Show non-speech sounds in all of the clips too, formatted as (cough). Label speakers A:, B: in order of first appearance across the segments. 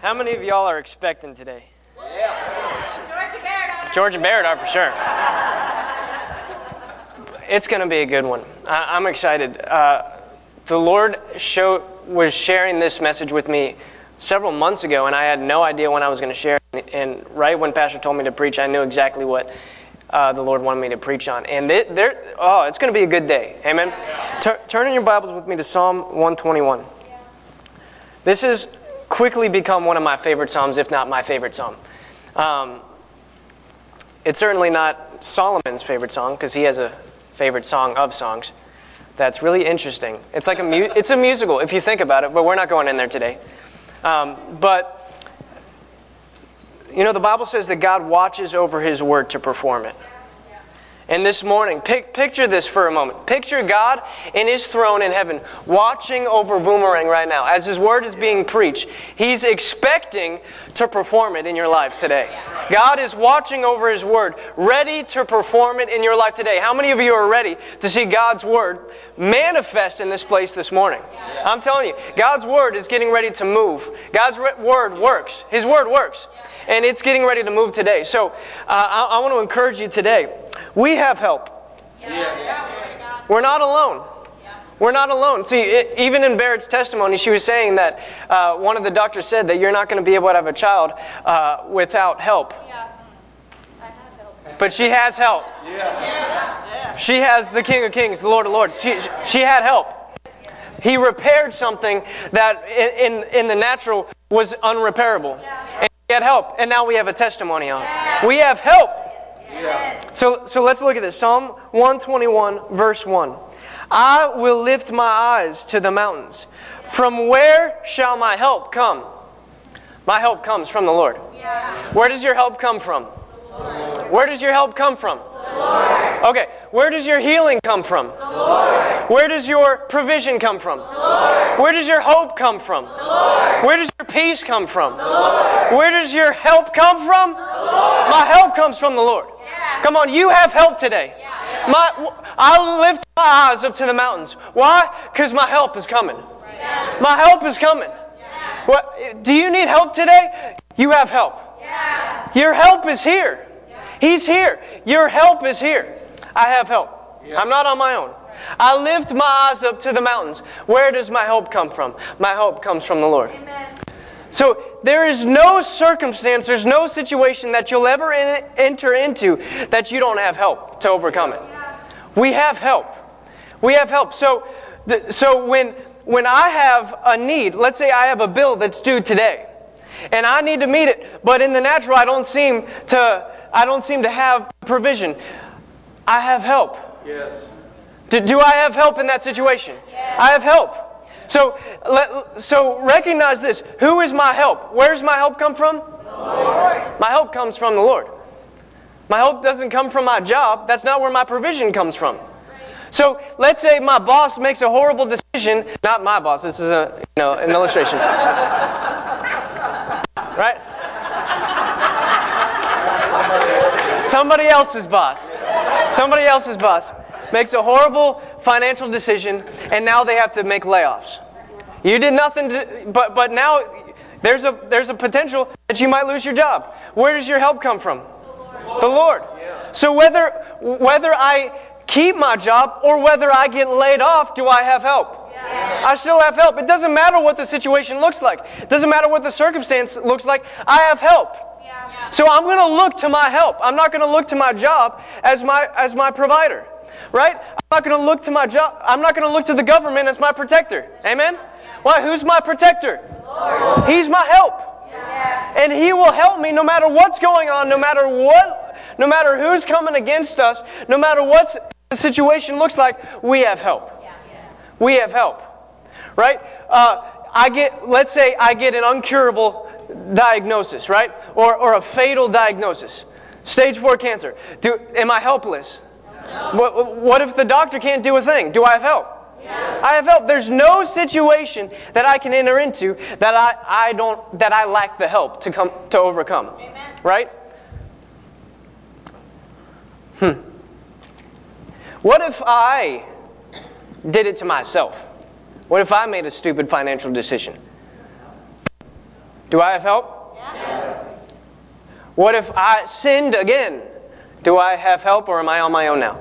A: How many of y'all are expecting today?
B: George and Barrett on
A: George and Barrett are for sure. It's going to be a good one. I, I'm excited. Uh, the Lord show, was sharing this message with me several months ago, and I had no idea when I was going to share it. And right when Pastor told me to preach, I knew exactly what uh, the Lord wanted me to preach on. And there, oh, it's going to be a good day. Amen. Tur- turn in your Bibles with me to Psalm 121. This has quickly become one of my favorite psalms, if not my favorite psalm. Um, it's certainly not Solomon's favorite song because he has a favorite song of songs. That's really interesting. It's like a mu- it's a musical if you think about it, but we're not going in there today. Um, but you know, the Bible says that God watches over His word to perform it. And this morning, pic- picture this for a moment. Picture God in His throne in heaven, watching over Boomerang right now. As His word is being preached, He's expecting to perform it in your life today. God is watching over His word, ready to perform it in your life today. How many of you are ready to see God's word manifest in this place this morning? I'm telling you, God's word is getting ready to move. God's re- word works. His word works. And it's getting ready to move today. So uh, I, I want to encourage you today. We have help. We're not alone. We're not alone. See, it, even in Barrett's testimony, she was saying that uh, one of the doctors said that you're not going to be able to have a child uh, without help. But she has help. She has the King of Kings, the Lord of Lords. She, she had help. He repaired something that in, in, in the natural was unrepairable. And he had help. And now we have a testimony on it. We have help. So, so let's look at this. Psalm 121, verse 1. I will lift my eyes to the mountains. From where shall my help come? My help comes from the Lord. Where does your help come from? Where does your help come from? Okay, where does your healing come from? Where does your provision come from? Where does your hope come from? Where does your peace come from? Where does your help come from? My help comes from the Lord. Come on, you have help today. My, I lift my eyes up to the mountains. Why? Because my help is coming. My help is coming. What, do you need help today? You have help. Your help is here. He's here. Your help is here. I have help. I'm not on my own. I lift my eyes up to the mountains. Where does my help come from? My help comes from the Lord. So there is no circumstance, there's no situation that you'll ever in, enter into that you don't have help to overcome it. We have help. We have help. So, th- so when when I have a need, let's say I have a bill that's due today, and I need to meet it, but in the natural I don't seem to I don't seem to have provision. I have help.
C: Yes.
A: Do, do I have help in that situation? I have help. So, let, so recognize this. Who is my help? Where's my help come from? My help comes from the Lord. My help doesn't come from my job. That's not where my provision comes from. So let's say my boss makes a horrible decision. Not my boss. This is a you know an illustration. (laughs) right? Somebody else's boss. Somebody else's boss makes a horrible financial decision, and now they have to make layoffs. You did nothing, to, but but now there's a there's a potential that you might lose your job. Where does your help come from? The Lord. So whether whether I keep my job or whether I get laid off, do I have help? I still have help. It doesn't matter what the situation looks like. It doesn't matter what the circumstance looks like. I have help. So I'm going to look to my help. I'm not going to look to my job as my as my provider. Right? I'm not going to look to my job. I'm not going to look to the government as my protector. Amen? Why? Who's my protector? He's my help. And he will help me no matter what's going on, no matter what, no matter who's coming against us, no matter what the situation looks like, we have help. We have help. Right? Uh, I get, let's say I get an uncurable diagnosis, right? Or, or a fatal diagnosis. Stage four cancer. Do, am I helpless? What, what if the doctor can't do a thing? Do I have help? I have help. There's no situation that I can enter into that I, I don't that I lack the help to come to overcome. Right? Hmm. What if I did it to myself? What if I made a stupid financial decision? Do I have help? Yes. What if I sinned again? Do I have help or am I on my own now?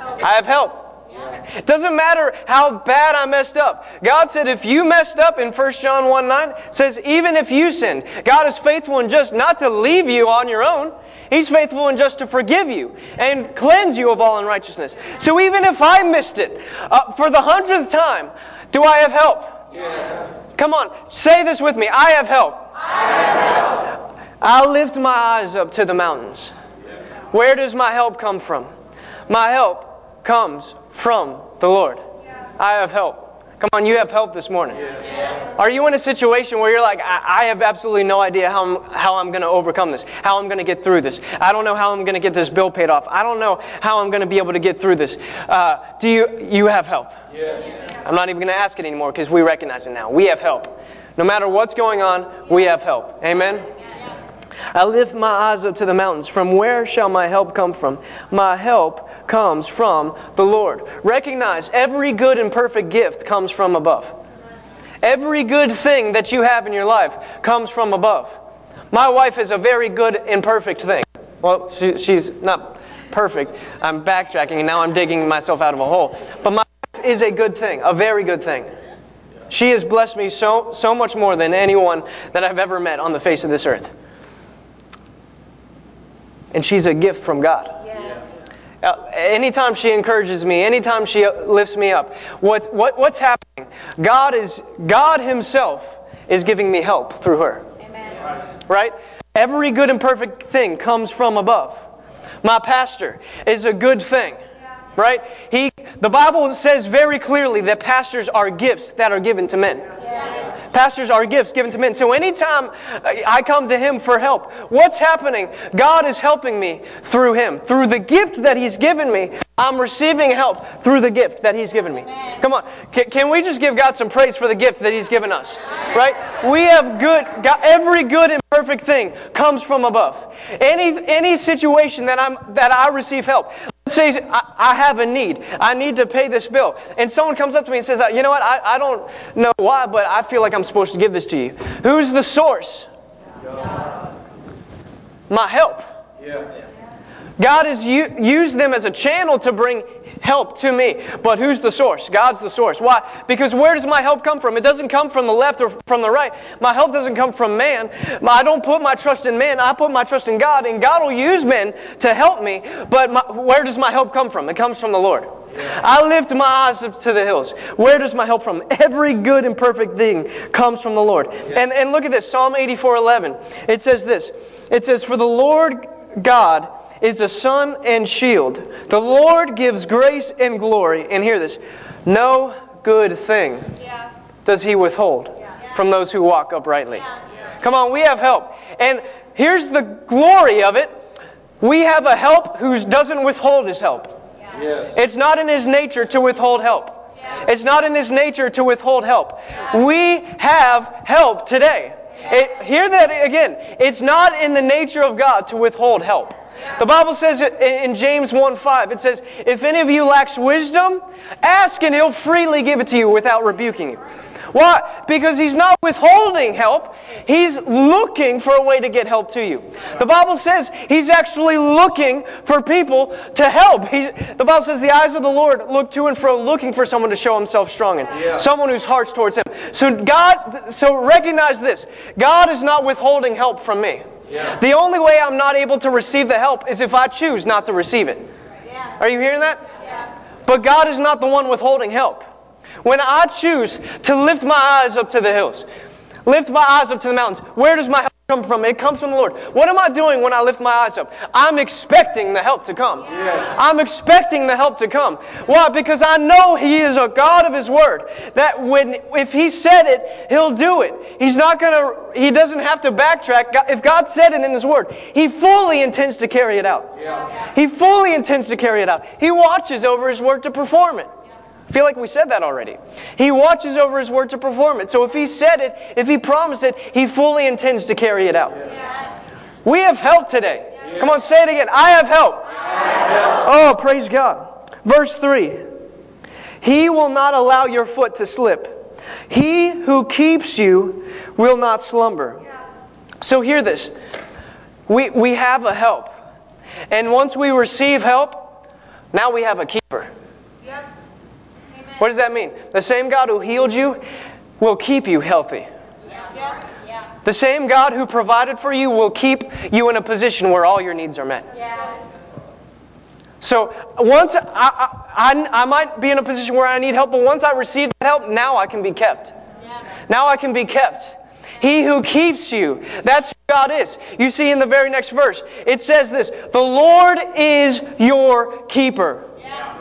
A: I have help. It doesn't matter how bad I messed up. God said if you messed up in 1 John 1 9, says even if you sinned, God is faithful and just not to leave you on your own. He's faithful and just to forgive you and cleanse you of all unrighteousness. So even if I missed it uh, for the hundredth time, do I have help? Yes. Come on, say this with me. I have help. I have help. I lift my eyes up to the mountains. Where does my help come from? My help comes from the Lord. I have help. Come on, you have help this morning. Are you in a situation where you're like, I, I have absolutely no idea how I'm, how I'm going to overcome this, how I'm going to get through this. I don't know how I'm going to get this bill paid off. I don't know how I'm going to be able to get through this. Uh, do you, you have help? I'm not even going to ask it anymore because we recognize it now. We have help. No matter what's going on, we have help. Amen? I lift my eyes up to the mountains. From where shall my help come from? My help comes from the Lord. Recognize every good and perfect gift comes from above. Every good thing that you have in your life comes from above. My wife is a very good and perfect thing. Well, she, she's not perfect. I'm backtracking and now I'm digging myself out of a hole. But my wife is a good thing, a very good thing. She has blessed me so, so much more than anyone that I've ever met on the face of this earth and she's a gift from God. Uh, anytime she encourages me, anytime she lifts me up, what's, what, what's happening? God is God Himself is giving me help through her. Amen. Right? Every good and perfect thing comes from above. My pastor is a good thing. Right? He the Bible says very clearly that pastors are gifts that are given to men. Yes. Pastors are gifts given to men. So anytime I come to Him for help, what's happening? God is helping me through Him. Through the gift that He's given me, I'm receiving help through the gift that He's given me. Come on. Can, can we just give God some praise for the gift that He's given us? Right? We have good, God, every good and perfect thing comes from above. Any, any situation that, I'm, that I receive help, Let's say I, I have a need. I need to pay this bill. And someone comes up to me and says, uh, You know what? I, I don't know why, but I feel like I'm supposed to give this to you. Who's the source? God. My help. Yeah. God has used them as a channel to bring help to me. But who's the source? God's the source. Why? Because where does my help come from? It doesn't come from the left or from the right. My help doesn't come from man. I don't put my trust in man. I put my trust in God, and God will use men to help me. But my, where does my help come from? It comes from the Lord. I lift my eyes up to the hills. Where does my help from? Every good and perfect thing comes from the Lord. And, and look at this Psalm 84 11. It says this It says, For the Lord God is the sun and shield. The Lord gives grace and glory. And hear this no good thing yeah. does he withhold yeah. from those who walk uprightly. Yeah. Come on, we have help. And here's the glory of it we have a help who doesn't withhold his help. Yes. It's not in his nature to withhold help. It's not in his nature to withhold help. We have help today. It, hear that again. It's not in the nature of God to withhold help. The Bible says in James 1 5, it says, If any of you lacks wisdom, ask and he'll freely give it to you without rebuking you. Why? Because he's not withholding help. He's looking for a way to get help to you. The Bible says he's actually looking for people to help. He's, the Bible says the eyes of the Lord look to and fro, looking for someone to show himself strong in. Yeah. Someone whose heart's towards him. So God, so recognize this. God is not withholding help from me. Yeah. The only way I'm not able to receive the help is if I choose not to receive it. Yeah. Are you hearing that? Yeah. But God is not the one withholding help. When I choose to lift my eyes up to the hills, lift my eyes up to the mountains, where does my help come from? It comes from the Lord. What am I doing when I lift my eyes up? I'm expecting the help to come. Yes. I'm expecting the help to come. Why? Because I know He is a God of His Word. That when if He said it, He'll do it. He's not gonna. He doesn't have to backtrack. If God said it in His Word, He fully intends to carry it out. Yeah. He fully intends to carry it out. He watches over His Word to perform it. I feel like we said that already. He watches over his word to perform it. So if he said it, if he promised it, he fully intends to carry it out. Yes. We have help today. Yes. Come on, say it again. I have help. I have help. Oh, praise God. Verse 3 He will not allow your foot to slip. He who keeps you will not slumber. So hear this. We, we have a help. And once we receive help, now we have a keeper. What does that mean? The same God who healed you will keep you healthy. The same God who provided for you will keep you in a position where all your needs are met. So once I, I, I, I might be in a position where I need help, but once I receive that help, now I can be kept. Now I can be kept. He who keeps you, that's who God is. You see in the very next verse, it says this The Lord is your keeper.
B: Yeah.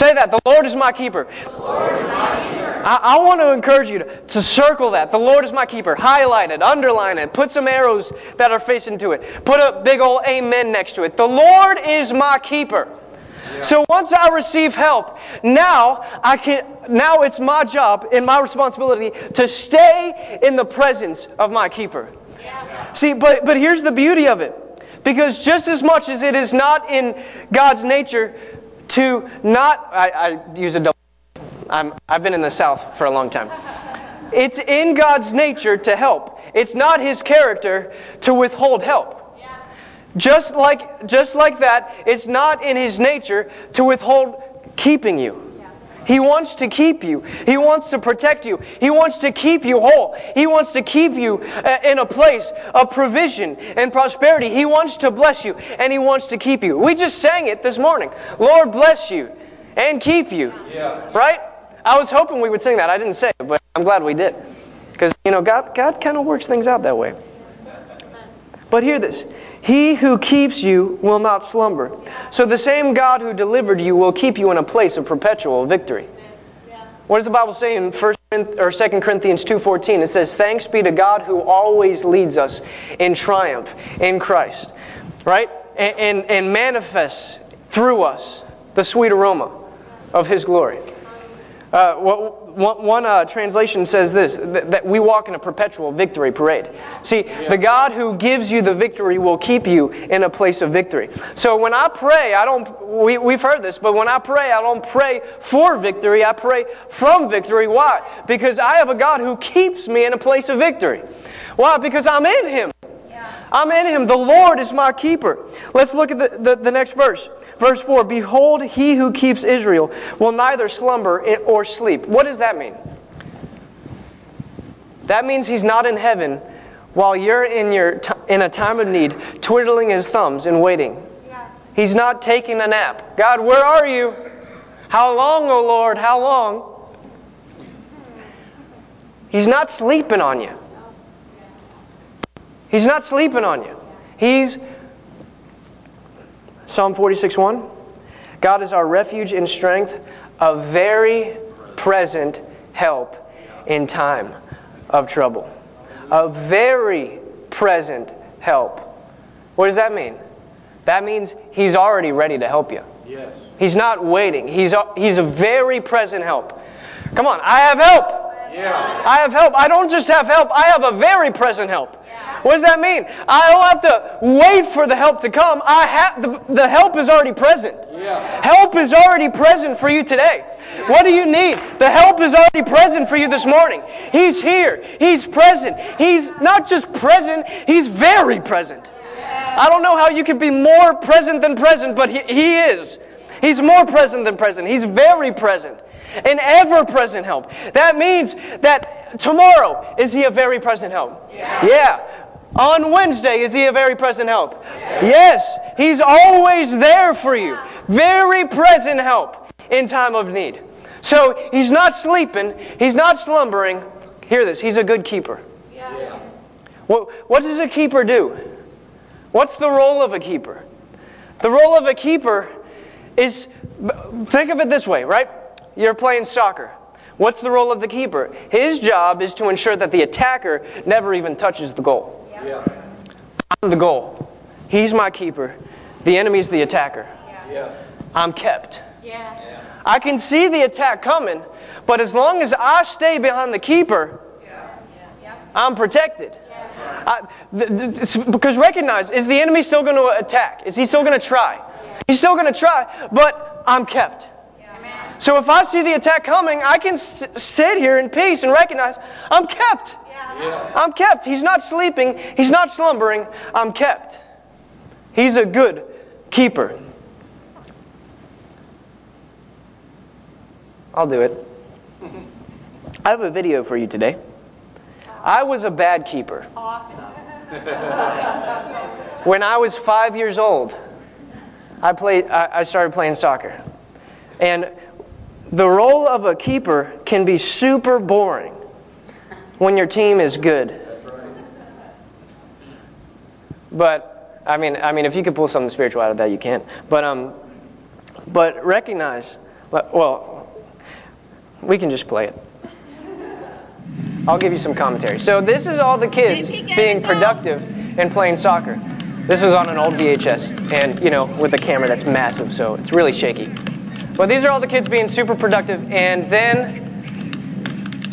B: Yeah.
A: Say that. The Lord is my keeper. I, I want to encourage you to, to circle that. The Lord is my keeper. Highlight it, underline it, put some arrows that are facing to it. Put a big old amen next to it. The Lord is my keeper. So once I receive help, now I can now it's my job and my responsibility to stay in the presence of my keeper. See, but but here's the beauty of it. Because just as much as it is not in God's nature to not I, I use a double I'm, I've been in the South for a long time. It's in God's nature to help. It's not His character to withhold help. Just like, just like that, it's not in His nature to withhold keeping you. He wants to keep you. He wants to protect you. He wants to keep you whole. He wants to keep you uh, in a place of provision and prosperity. He wants to bless you and He wants to keep you. We just sang it this morning. Lord bless you and keep you. Right? I was hoping we would sing that. I didn't say it, but I'm glad we did. Because, you know, God, God kind of works things out that way. But hear this He who keeps you will not slumber. So the same God who delivered you will keep you in a place of perpetual victory. What does the Bible say in 1 or 2 Corinthians 2:14? It says, "Thanks be to God who always leads us in triumph in Christ." Right? And, and, and manifests through us the sweet aroma of his glory. Uh, what- one uh, translation says this that, that we walk in a perpetual victory parade. See, the God who gives you the victory will keep you in a place of victory. So when I pray, I don't, we, we've heard this, but when I pray, I don't pray for victory, I pray from victory. Why? Because I have a God who keeps me in a place of victory. Why? Because I'm in Him. I'm in him. The Lord is my keeper. Let's look at the, the, the, next verse. Verse 4 Behold, he who keeps Israel will neither slumber or sleep. What does that mean? That means he's not in heaven while you're in, your t- in a time of need, twiddling his thumbs and waiting. He's not taking a nap. God, where are you? How long, O Lord? How long? He's not sleeping on you. He's not sleeping on you. He's Psalm 46 1. God is our refuge and strength, a very present help in time of trouble. A very present help. What does that mean? That means He's already ready to help you.
C: Yes.
A: He's not waiting. He's a, he's a very present help. Come on, I have help.
C: Yeah.
A: I have help. I don't just have help, I have a very present help. What does that mean? I don't have to wait for the help to come. I have the, the help is already present.
C: Yeah.
A: Help is already present for you today. What do you need? The help is already present for you this morning. He's here. He's present. He's not just present, he's very present. I don't know how you could be more present than present, but he, he is. He's more present than present. He's very present. An ever present help. That means that tomorrow, is he a very present help? Yeah. On Wednesday, is he a very present help? Yes. He's always there for you. Very present help in time of need. So he's not sleeping, he's not slumbering. Hear this, he's a good keeper. What, what does a keeper do? What's the role of a keeper? The role of a keeper is think of it this way, right? You're playing soccer. What's the role of the keeper? His job is to ensure that the attacker never even touches the goal.
C: Yeah.
A: I'm the goal. He's my keeper. The enemy's the attacker.
C: Yeah.
A: I'm kept.
B: Yeah.
A: I can see the attack coming, but as long as I stay behind the keeper, I'm protected. I, th- th- because recognize, is the enemy still going to attack? Is he still going to try? He's still going to try, but I'm kept. So if I see the attack coming, I can s- sit here in peace and recognize I'm kept. I'm kept. He's not sleeping, he's not slumbering, I'm kept. He's a good keeper. I'll do it. (laughs) I have a video for you today. I was a bad keeper.
B: Awesome.
A: When I was five years old, I, played, I I started playing soccer. And the role of a keeper can be super boring when your team is good. But I mean, I mean, if you could pull something spiritual out of that, you can. But um, but recognize, well, we can just play it. I'll give you some commentary. So this is all the kids being productive and playing soccer. This was on an old VHS, and you know, with a camera that's massive, so it's really shaky. But these are all the kids being super productive, and then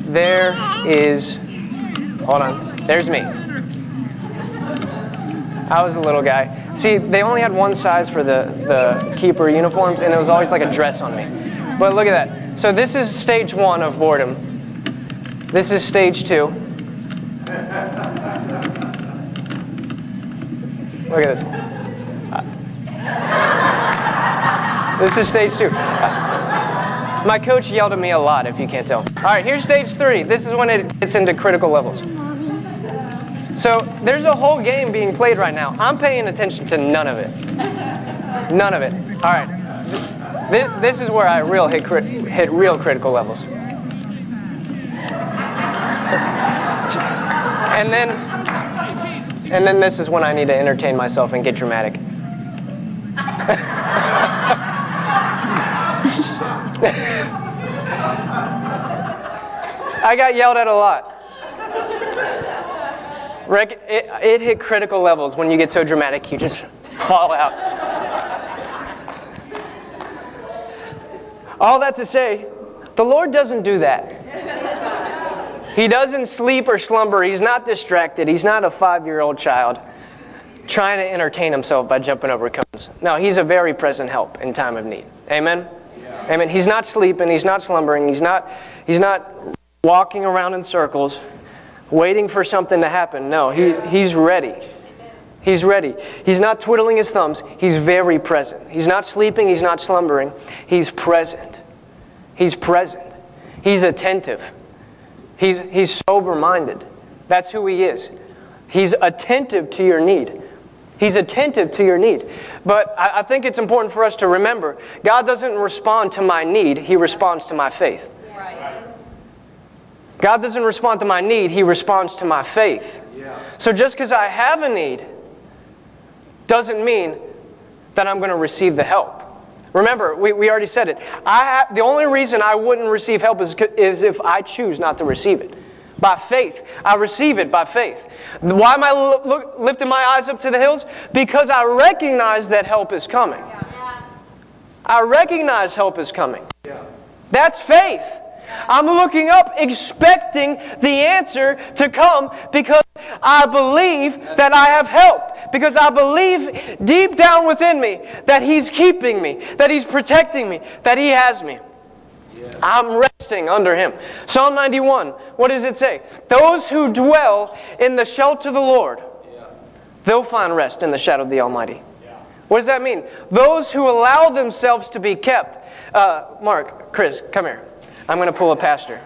A: there is, hold on, there's me. I was a little guy. See, they only had one size for the, the keeper uniforms, and it was always like a dress on me. But look at that. So this is stage one of boredom. This is stage two. Look at this. Uh, This is stage two. My coach yelled at me a lot, if you can't tell. All right, here's stage three. This is when it gets into critical levels. So there's a whole game being played right now. I'm paying attention to none of it. None of it. All right. This, this is where I real hit, hit real critical levels. And then, and then this is when I need to entertain myself and get dramatic. (laughs) I got yelled at a lot. Rec- it, it hit critical levels when you get so dramatic, you just (laughs) fall out. All that to say, the Lord doesn't do that. He doesn't sleep or slumber. He's not distracted. He's not a five year old child trying to entertain himself by jumping over cones. No, he's a very present help in time of need. Amen? Amen. He's not sleeping. He's not slumbering. He's not, he's not walking around in circles waiting for something to happen. No, he, he's ready. He's ready. He's not twiddling his thumbs. He's very present. He's not sleeping. He's not slumbering. He's present. He's present. He's attentive. He's, he's sober minded. That's who he is. He's attentive to your need. He's attentive to your need. But I, I think it's important for us to remember God doesn't respond to my need, He responds to my faith. God doesn't respond to my need, He responds to my faith. So just because I have a need doesn't mean that I'm going to receive the help. Remember, we, we already said it. I ha- the only reason I wouldn't receive help is, is if I choose not to receive it. By faith. I receive it by faith. Why am I lo- look, lifting my eyes up to the hills? Because I recognize that help is coming. I recognize help is coming. That's faith. I'm looking up expecting the answer to come because I believe that I have help. Because I believe deep down within me that He's keeping me, that He's protecting me, that He has me. I'm resting under Him. Psalm 91, what does it say? Those who dwell in the shelter of the Lord, they'll find rest in the shadow of the Almighty. What does that mean? Those who allow themselves to be kept. Uh, Mark, Chris, come here. I'm going to pull a pastor.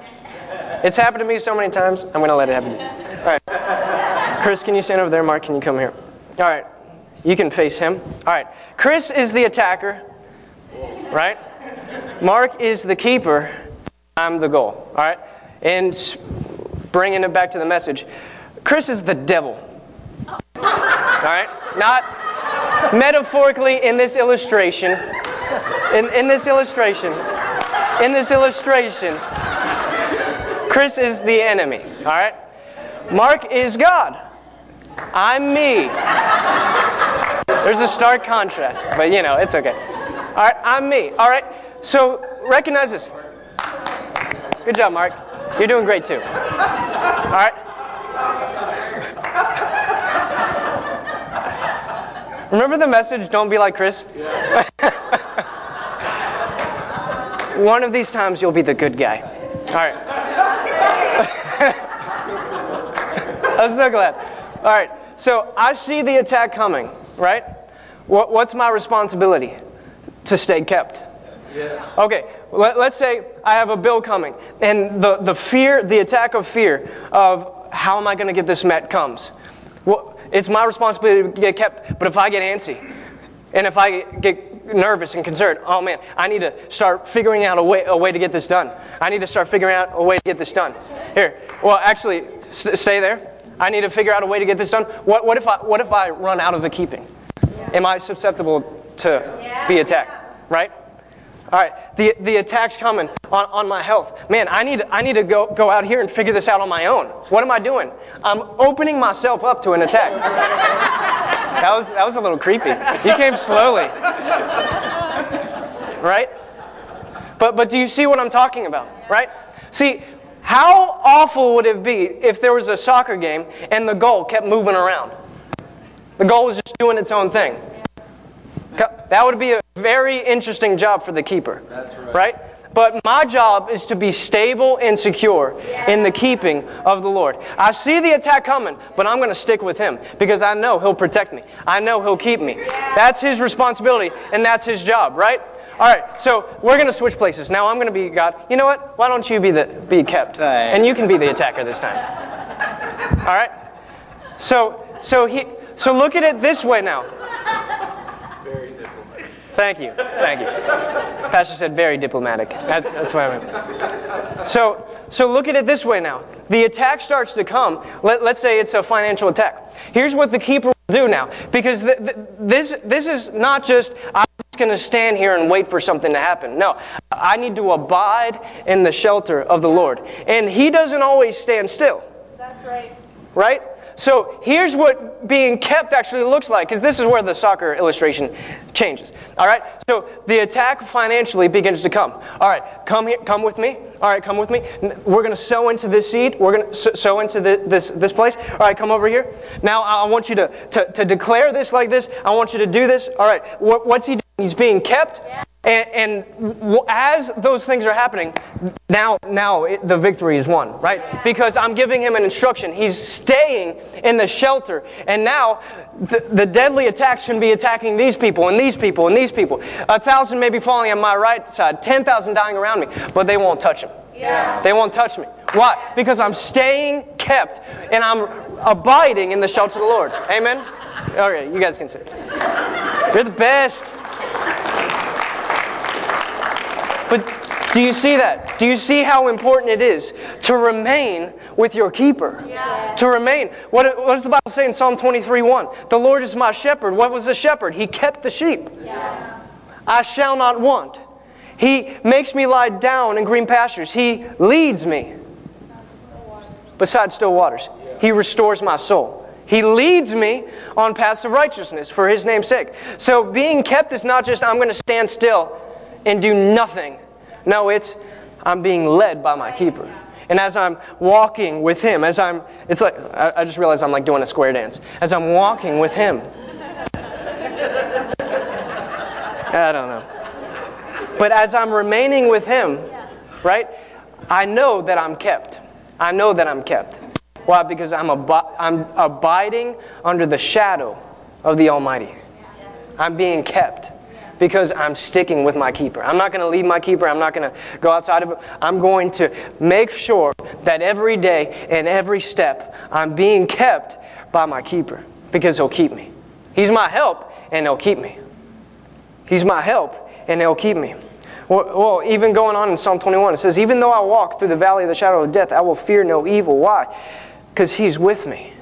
A: It's happened to me so many times, I'm going to let it happen. to you. All right. Chris, can you stand over there? Mark, can you come here? All right. You can face him. All right. Chris is the attacker, right? Mark is the keeper. I'm the goal. All right. And bringing it back to the message, Chris is the devil. All right. Not metaphorically in this illustration. In, in this illustration. In this illustration. Chris is the enemy. All right. Mark is God. I'm me. There's a stark contrast, but you know, it's okay. All right, I'm me. All right, so recognize this. Good job, Mark. You're doing great too. All right. Remember the message, don't be like Chris? (laughs) One of these times you'll be the good guy. All right. (laughs) I'm so glad. All right. So I see the attack coming, right? What, what's my responsibility? To stay kept. Okay, let, us say I have a bill coming, and the, the fear, the attack of fear of how am I going to get this met comes. Well, it's my responsibility to get kept, but if I get antsy, and if I get nervous and concerned, oh man, I need to start figuring out a way, a way to get this done. I need to start figuring out a way to get this done. Here, well, actually, stay there. I need to figure out a way to get this done. What, what, if, I, what if I run out of the keeping? Am I susceptible to be attacked? Right? All right, the, the attack's coming on, on my health. Man, I need, I need to go, go out here and figure this out on my own. What am I doing? I'm opening myself up to an attack. (laughs) that, was, that was a little creepy. He came slowly. Right? But, but do you see what I'm talking about? Right? See, how awful would it be if there was a soccer game and the goal kept moving around? The goal was just doing its own thing. That would be a very interesting job for the keeper. right. right? But my job is to be stable and secure in the keeping of the Lord. I see the attack coming, but I'm going to stick with Him because I know He'll protect me. I know He'll keep me. That's His responsibility, and that's His job, right? All right, so we're going to switch places. Now I'm going to be God. You know what? Why don't you be the be kept, Thanks. and you can be the attacker this time. All right. So so he so look at it this way now. Thank you. Thank you. Pastor said very diplomatic. That's, that's what I meant. So, so look at it this way now. The attack starts to come. Let, let's say it's a financial attack. Here's what the keeper will do now. Because th- th- this, this is not just, I'm just going to stand here and wait for something to happen. No. I need to abide in the shelter of the Lord. And He doesn't always stand still.
B: That's right.
A: Right? So here's what being kept actually looks like, because this is where the soccer illustration changes. All right? So the attack financially begins to come. All right, come here, come with me. All right, come with me. We're going to sow into this seed. We're going to sow into the, this, this place. All right, come over here. Now I want you to, to, to declare this like this. I want you to do this. All right, what, what's he? He's being kept. And, and, as those things are happening, now, now it, the victory is won, right? Because I'm giving him an instruction. He's staying in the shelter. And now the, the deadly attacks can be attacking these people and these people and these people. A thousand may be falling on my right side, 10,000 dying around me, but they won't touch him. Yeah. They won't touch me. Why? Because I'm staying kept and I'm abiding in the shelter of the Lord. Amen? Okay, you guys can sit. You're the best. Do you see that? Do you see how important it is to remain with your keeper? Yeah. To remain. What, what does the Bible say in Psalm 23 1? The Lord is my shepherd. What was the shepherd? He kept the sheep. Yeah. I shall not want. He makes me lie down in green pastures. He leads me beside still waters. He restores my soul. He leads me on paths of righteousness for his name's sake. So being kept is not just I'm going to stand still and do nothing. No, it's I'm being led by my keeper. And as I'm walking with him, as I'm, it's like, I, just realized I'm like doing a square dance. As I'm walking with him, I don't know. But as I'm remaining with him, right, I know that I'm kept. I know that I'm kept. Why? Because I'm, ab- I'm abiding under the shadow of the Almighty. I'm being kept because I'm sticking with my keeper. I'm not going to leave my keeper. I'm not going to go outside of it. I'm going to make sure that every day and every step I'm being kept by my keeper because he'll keep me. He's my help and he'll keep me. He's my help and he'll keep me. Well, even going on in Psalm 21, it says, Even though I walk through the valley of the shadow of death, I will fear no evil. Why? Because he's with me.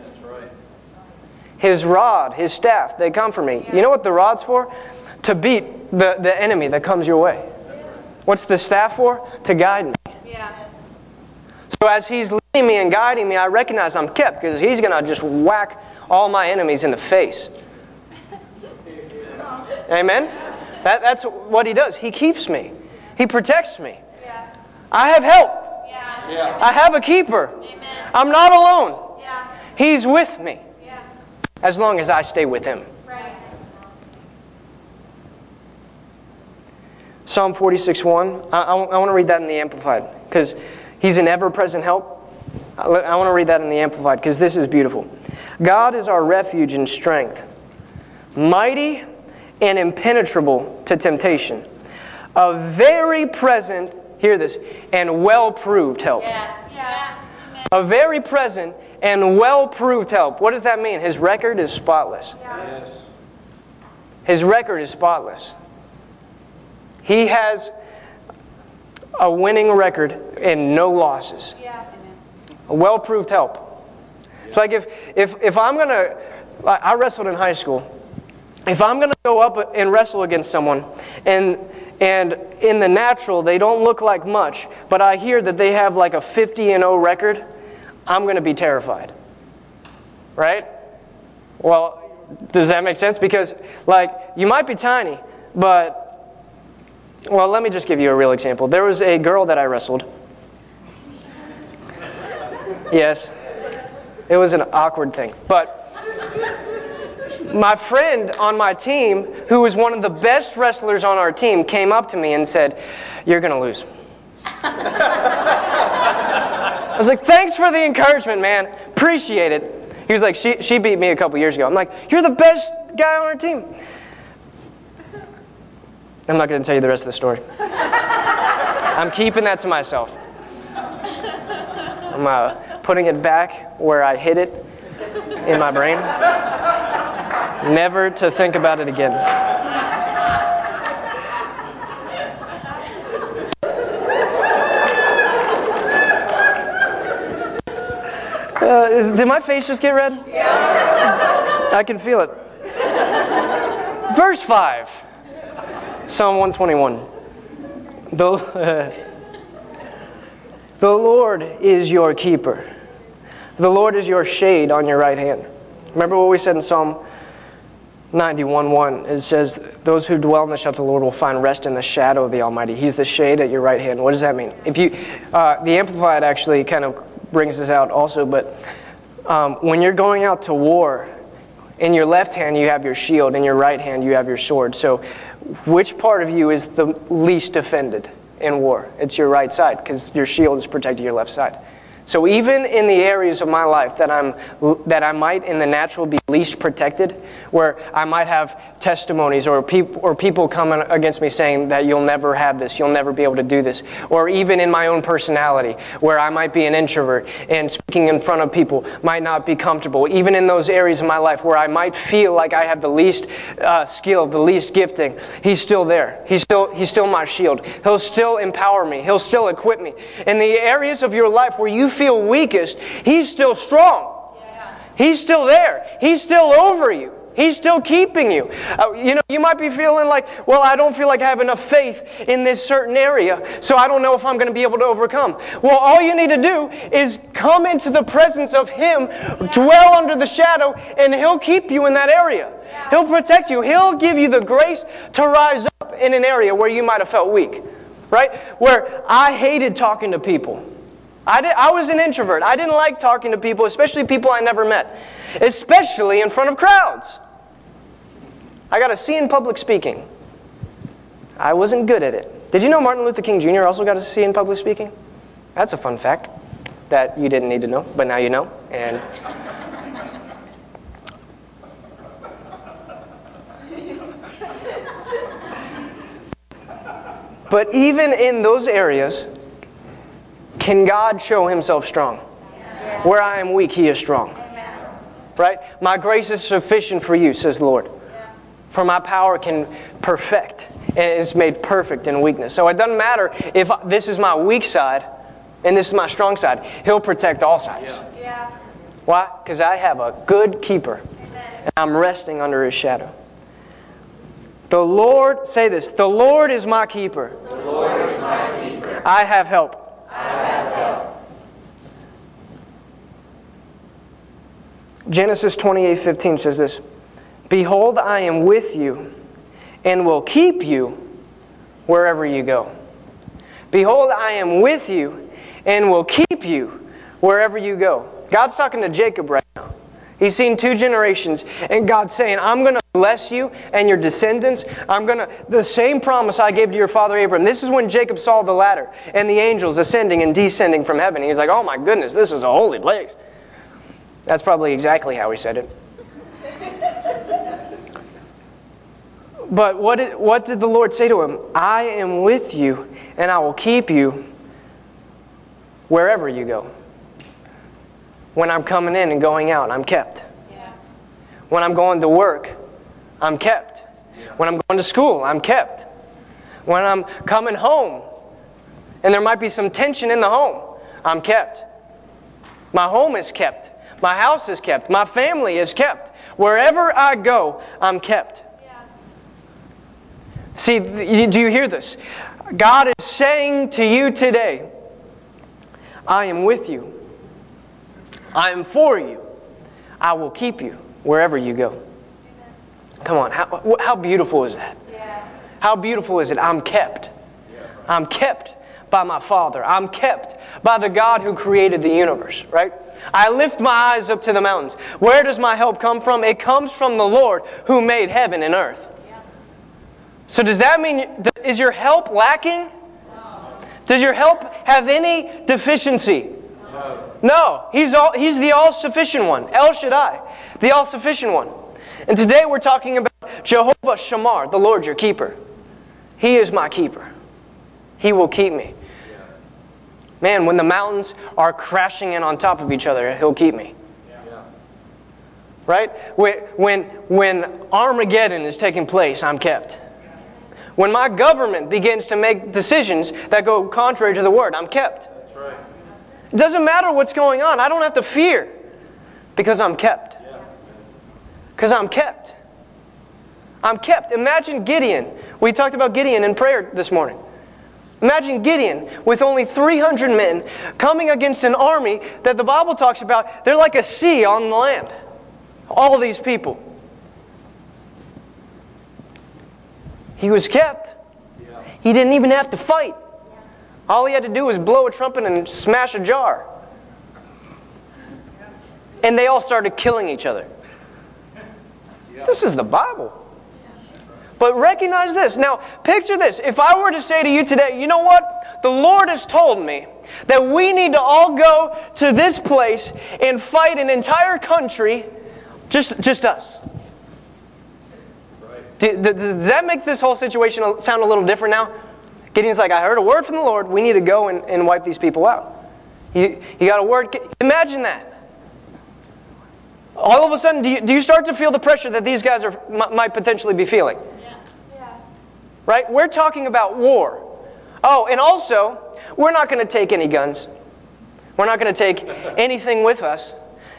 A: His rod, his staff, they comfort me. You know what the rod's for? To beat the, the enemy that comes your way. What's the staff for? To guide me. Yeah. So as he's leading me and guiding me, I recognize I'm kept because he's going to just whack all my enemies in the face. Amen? That, that's what he does. He keeps me, he protects me. Yeah. I have help. Yeah. Yeah. I have a keeper. Amen. I'm not alone. Yeah. He's with me. Yeah. As long as I stay with him. Psalm 46 1. I, I, I want to read that in the Amplified because he's an ever present help. I, I want to read that in the Amplified because this is beautiful. God is our refuge and strength, mighty and impenetrable to temptation, a very present, hear this, and well proved help.
B: Yeah. Yeah.
A: A very present and well proved help. What does that mean? His record is spotless.
C: Yes.
A: His record is spotless. He has a winning record and no losses.
B: Yeah.
A: A well proved help. It's like if, if, if I'm going to, I wrestled in high school. If I'm going to go up and wrestle against someone and and in the natural they don't look like much, but I hear that they have like a 50 and 0 record, I'm going to be terrified. Right? Well, does that make sense? Because like you might be tiny, but well, let me just give you a real example. There was a girl that I wrestled. Yes. It was an awkward thing. But my friend on my team, who was one of the best wrestlers on our team, came up to me and said, You're going to lose. I was like, Thanks for the encouragement, man. Appreciate it. He was like, She, she beat me a couple years ago. I'm like, You're the best guy on our team. I'm not going to tell you the rest of the story. I'm keeping that to myself. I'm uh, putting it back where I hid it in my brain, never to think about it again. Uh, is, did my face just get red? Yeah. I can feel it. Verse 5, Psalm 121. The, (laughs) the Lord is your keeper. The Lord is your shade on your right hand. Remember what we said in Psalm 91 1? It says, Those who dwell in the shelter of the Lord will find rest in the shadow of the Almighty. He's the shade at your right hand. What does that mean? If you, uh, the Amplified actually kind of brings this out also, but um, when you're going out to war, in your left hand you have your shield, in your right hand you have your sword. So, which part of you is the least offended in war? It's your right side because your shield is protecting your left side. So even in the areas of my life that I'm that I might in the natural be least protected, where I might have testimonies or people or people coming against me saying that you'll never have this, you'll never be able to do this, or even in my own personality where I might be an introvert and speaking in front of people might not be comfortable. Even in those areas of my life where I might feel like I have the least uh, skill, the least gifting, He's still there. He's still He's still my shield. He'll still empower me. He'll still equip me. In the areas of your life where you feel weakest, He's still strong. He's still there. He's still over you. He's still keeping you. Uh, you know, you might be feeling like, well, I don't feel like I have enough faith in this certain area, so I don't know if I'm going to be able to overcome. Well, all you need to do is come into the presence of Him, dwell under the shadow, and He'll keep you in that area. He'll protect you. He'll give you the grace to rise up in an area where you might have felt weak, right? Where I hated talking to people. I, did, I was an introvert. I didn't like talking to people, especially people I never met, especially in front of crowds. I got a C in public speaking. I wasn't good at it. Did you know Martin Luther King Jr. also got a C in public speaking? That's a fun fact that you didn't need to know, but now you know. And (laughs) But even in those areas, can God show himself strong? Where I am weak, he is strong. Right? My grace is sufficient for you, says the Lord. For my power can perfect and is made perfect in weakness. So it doesn't matter if this is my weak side and this is my strong side. He'll protect all sides.
B: Yeah.
A: Why? Because I have a good keeper and I'm resting under his shadow. The Lord, say this, the Lord is my keeper.
C: The Lord is my keeper.
A: I have help. Genesis 28 15 says this Behold, I am with you and will keep you wherever you go. Behold, I am with you and will keep you wherever you go. God's talking to Jacob right now. He's seen two generations, and God's saying, I'm going to bless you and your descendants. I'm going to, the same promise I gave to your father Abraham. This is when Jacob saw the ladder and the angels ascending and descending from heaven. He's like, oh my goodness, this is a holy place. That's probably exactly how he said it. But what did, what did the Lord say to him? I am with you, and I will keep you wherever you go. When I'm coming in and going out, I'm kept.
B: Yeah.
A: When I'm going to work, I'm kept. When I'm going to school, I'm kept. When I'm coming home, and there might be some tension in the home, I'm kept. My home is kept. My house is kept. My family is kept. Wherever I go, I'm kept.
B: Yeah.
A: See, do you hear this? God is saying to you today, I am with you. I am for you. I will keep you wherever you go. Come on, how, how beautiful is that?
B: Yeah.
A: How beautiful is it? I'm kept. I'm kept by my Father. I'm kept by the God who created the universe, right? I lift my eyes up to the mountains. Where does my help come from? It comes from the Lord who made heaven and earth. So, does that mean, is your help lacking? Does your help have any deficiency? No. No, he's, all, he's the all sufficient one. El Shaddai, the all sufficient one. And today we're talking about Jehovah Shamar, the Lord your keeper. He is my keeper. He will keep me. Man, when the mountains are crashing in on top of each other, He'll keep me. Right? When, when, when Armageddon is taking place, I'm kept. When my government begins to make decisions that go contrary to the word, I'm kept. It doesn't matter what's going on. I don't have to fear because I'm kept. Because I'm kept. I'm kept. Imagine Gideon. We talked about Gideon in prayer this morning. Imagine Gideon with only 300 men coming against an army that the Bible talks about. They're like a sea on the land. All these people. He was kept. He didn't even have to fight. All he had to do was blow a trumpet and smash a jar. And they all started killing each other. This is the Bible. But recognize this. Now, picture this. If I were to say to you today, you know what? The Lord has told me that we need to all go to this place and fight an entire country, just, just us. Do- Does that make this whole situation sound a little different now? Gideon's like, I heard a word from the Lord. We need to go and, and wipe these people out. You, you got a word? Imagine that. All of a sudden, do you, do you start to feel the pressure that these guys are, m- might potentially be feeling?
B: Yeah.
A: Right? We're talking about war. Oh, and also, we're not going to take any guns. We're not going to take anything with us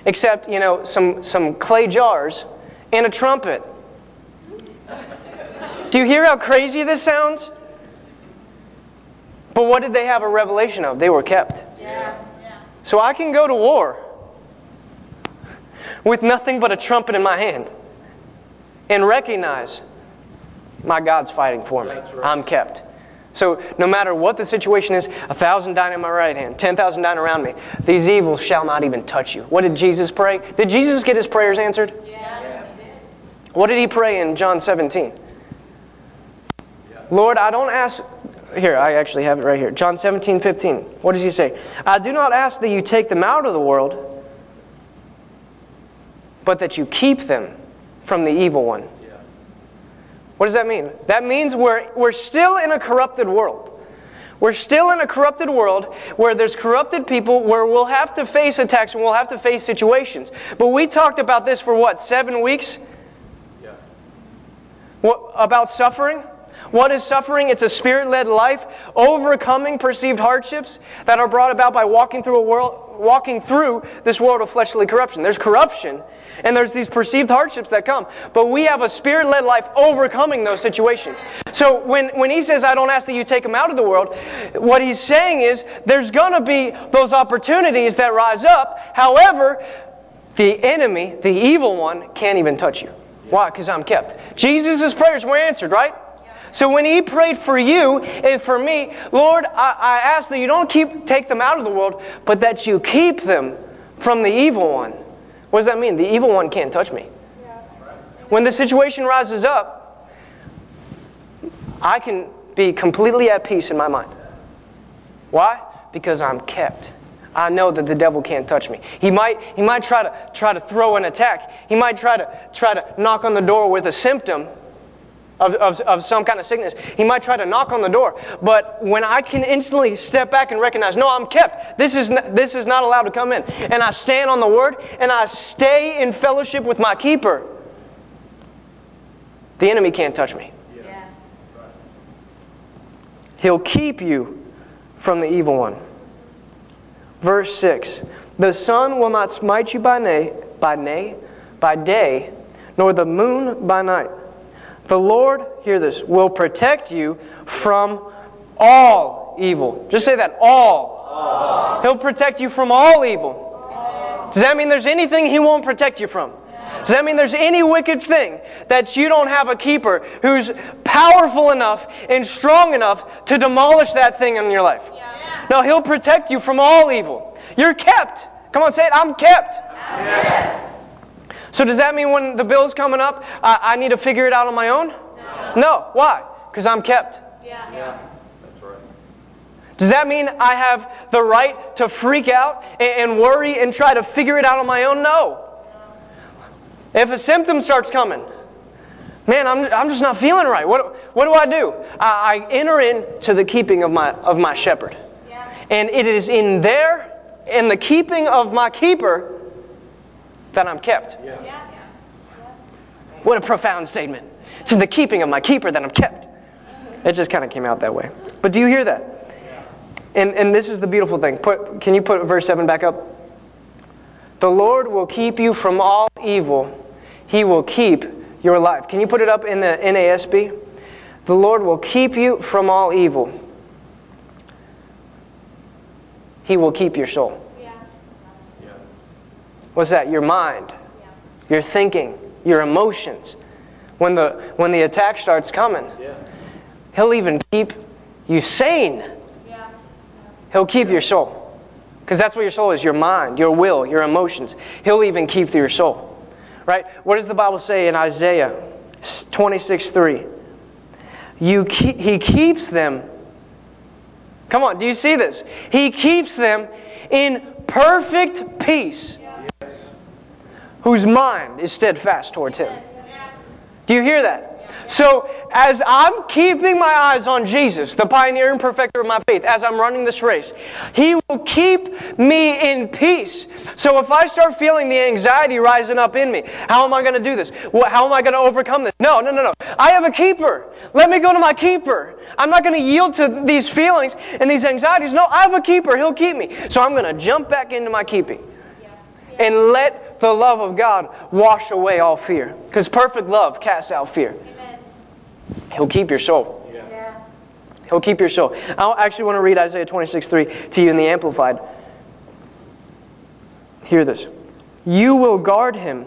A: except, you know, some, some clay jars and a trumpet. Do you hear how crazy this sounds? But what did they have a revelation of? They were kept.
B: Yeah. Yeah.
A: So I can go to war with nothing but a trumpet in my hand and recognize my God's fighting for me. I'm kept. So no matter what the situation is, a thousand dying in my right hand, ten thousand dying around me, these evils shall not even touch you. What did Jesus pray? Did Jesus get his prayers answered?
B: Yeah.
A: What did he pray in John 17? Lord, I don't ask. Here, I actually have it right here. John 17, 15. What does he say? I do not ask that you take them out of the world, but that you keep them from the evil one. What does that mean? That means we're, we're still in a corrupted world. We're still in a corrupted world where there's corrupted people, where we'll have to face attacks and we'll have to face situations. But we talked about this for what, seven weeks? Yeah. What, about suffering? What is suffering? It's a spirit led life, overcoming perceived hardships that are brought about by walking through a world, walking through this world of fleshly corruption. There's corruption, and there's these perceived hardships that come. But we have a spirit led life overcoming those situations. So when, when he says, I don't ask that you take them out of the world, what he's saying is there's going to be those opportunities that rise up. However, the enemy, the evil one, can't even touch you. Why? Because I'm kept. Jesus' prayers were answered, right? So when he prayed for you and for me, Lord, I, I ask that you don't keep take them out of the world, but that you keep them from the evil one. What does that mean? The evil one can't touch me. When the situation rises up, I can be completely at peace in my mind. Why? Because I'm kept. I know that the devil can't touch me. He might, he might try to try to throw an attack. He might try to try to knock on the door with a symptom of, of, of some kind of sickness. He might try to knock on the door. But when I can instantly step back and recognize, no, I'm kept. This is, n- this is not allowed to come in. And I stand on the word and I stay in fellowship with my keeper. The enemy can't touch me.
B: Yeah.
A: He'll keep you from the evil one. Verse 6 The sun will not smite you by, nay, by, nay, by day, nor the moon by night. The Lord, hear this, will protect you from all evil. Just say that, all. He'll protect you from all evil. Does that mean there's anything He won't protect you from? Does that mean there's any wicked thing that you don't have a keeper who's powerful enough and strong enough to demolish that thing in your life? No, He'll protect you from all evil. You're kept. Come on, say it. I'm kept. So does that mean when the bill's coming up, I, I need to figure it out on my own? No. no. Why? Because I'm kept.
B: Yeah. yeah.
A: Does that mean I have the right to freak out and, and worry and try to figure it out on my own? No. If a symptom starts coming, man, I'm, I'm just not feeling right. What, what do I do? I, I enter into the keeping of my, of my shepherd.
B: Yeah.
A: And it is in there, in the keeping of my keeper, that I'm kept.
B: Yeah.
A: What a profound statement. It's in the keeping of my keeper that I'm kept. It just kind of came out that way. But do you hear that? And, and this is the beautiful thing. Put, can you put verse 7 back up? The Lord will keep you from all evil. He will keep your life. Can you put it up in the NASB? The Lord will keep you from all evil. He will keep your soul.
B: Yeah.
A: What's that? Your mind, your thinking, your emotions. When the, when the attack starts coming, He'll even keep you sane.
B: Yeah.
A: He'll keep your soul. Because that's what your soul is your mind, your will, your emotions. He'll even keep your soul. Right? What does the Bible say in Isaiah 26 3? You keep, he keeps them. Come on, do you see this? He keeps them in perfect peace, whose mind is steadfast towards Him. Do you hear that? So, as I'm keeping my eyes on Jesus, the pioneer and perfecter of my faith, as I'm running this race, He will keep me in peace. So, if I start feeling the anxiety rising up in me, how am I going to do this? How am I going to overcome this? No, no, no, no. I have a keeper. Let me go to my keeper. I'm not going to yield to these feelings and these anxieties. No, I have a keeper. He'll keep me. So, I'm going to jump back into my keeping and let the love of God wash away all fear. Because perfect love casts out fear.
B: Amen.
A: He'll keep your soul.
B: Yeah.
A: He'll keep your soul. I actually want to read Isaiah 26 3 to you in the Amplified. Hear this. You will guard him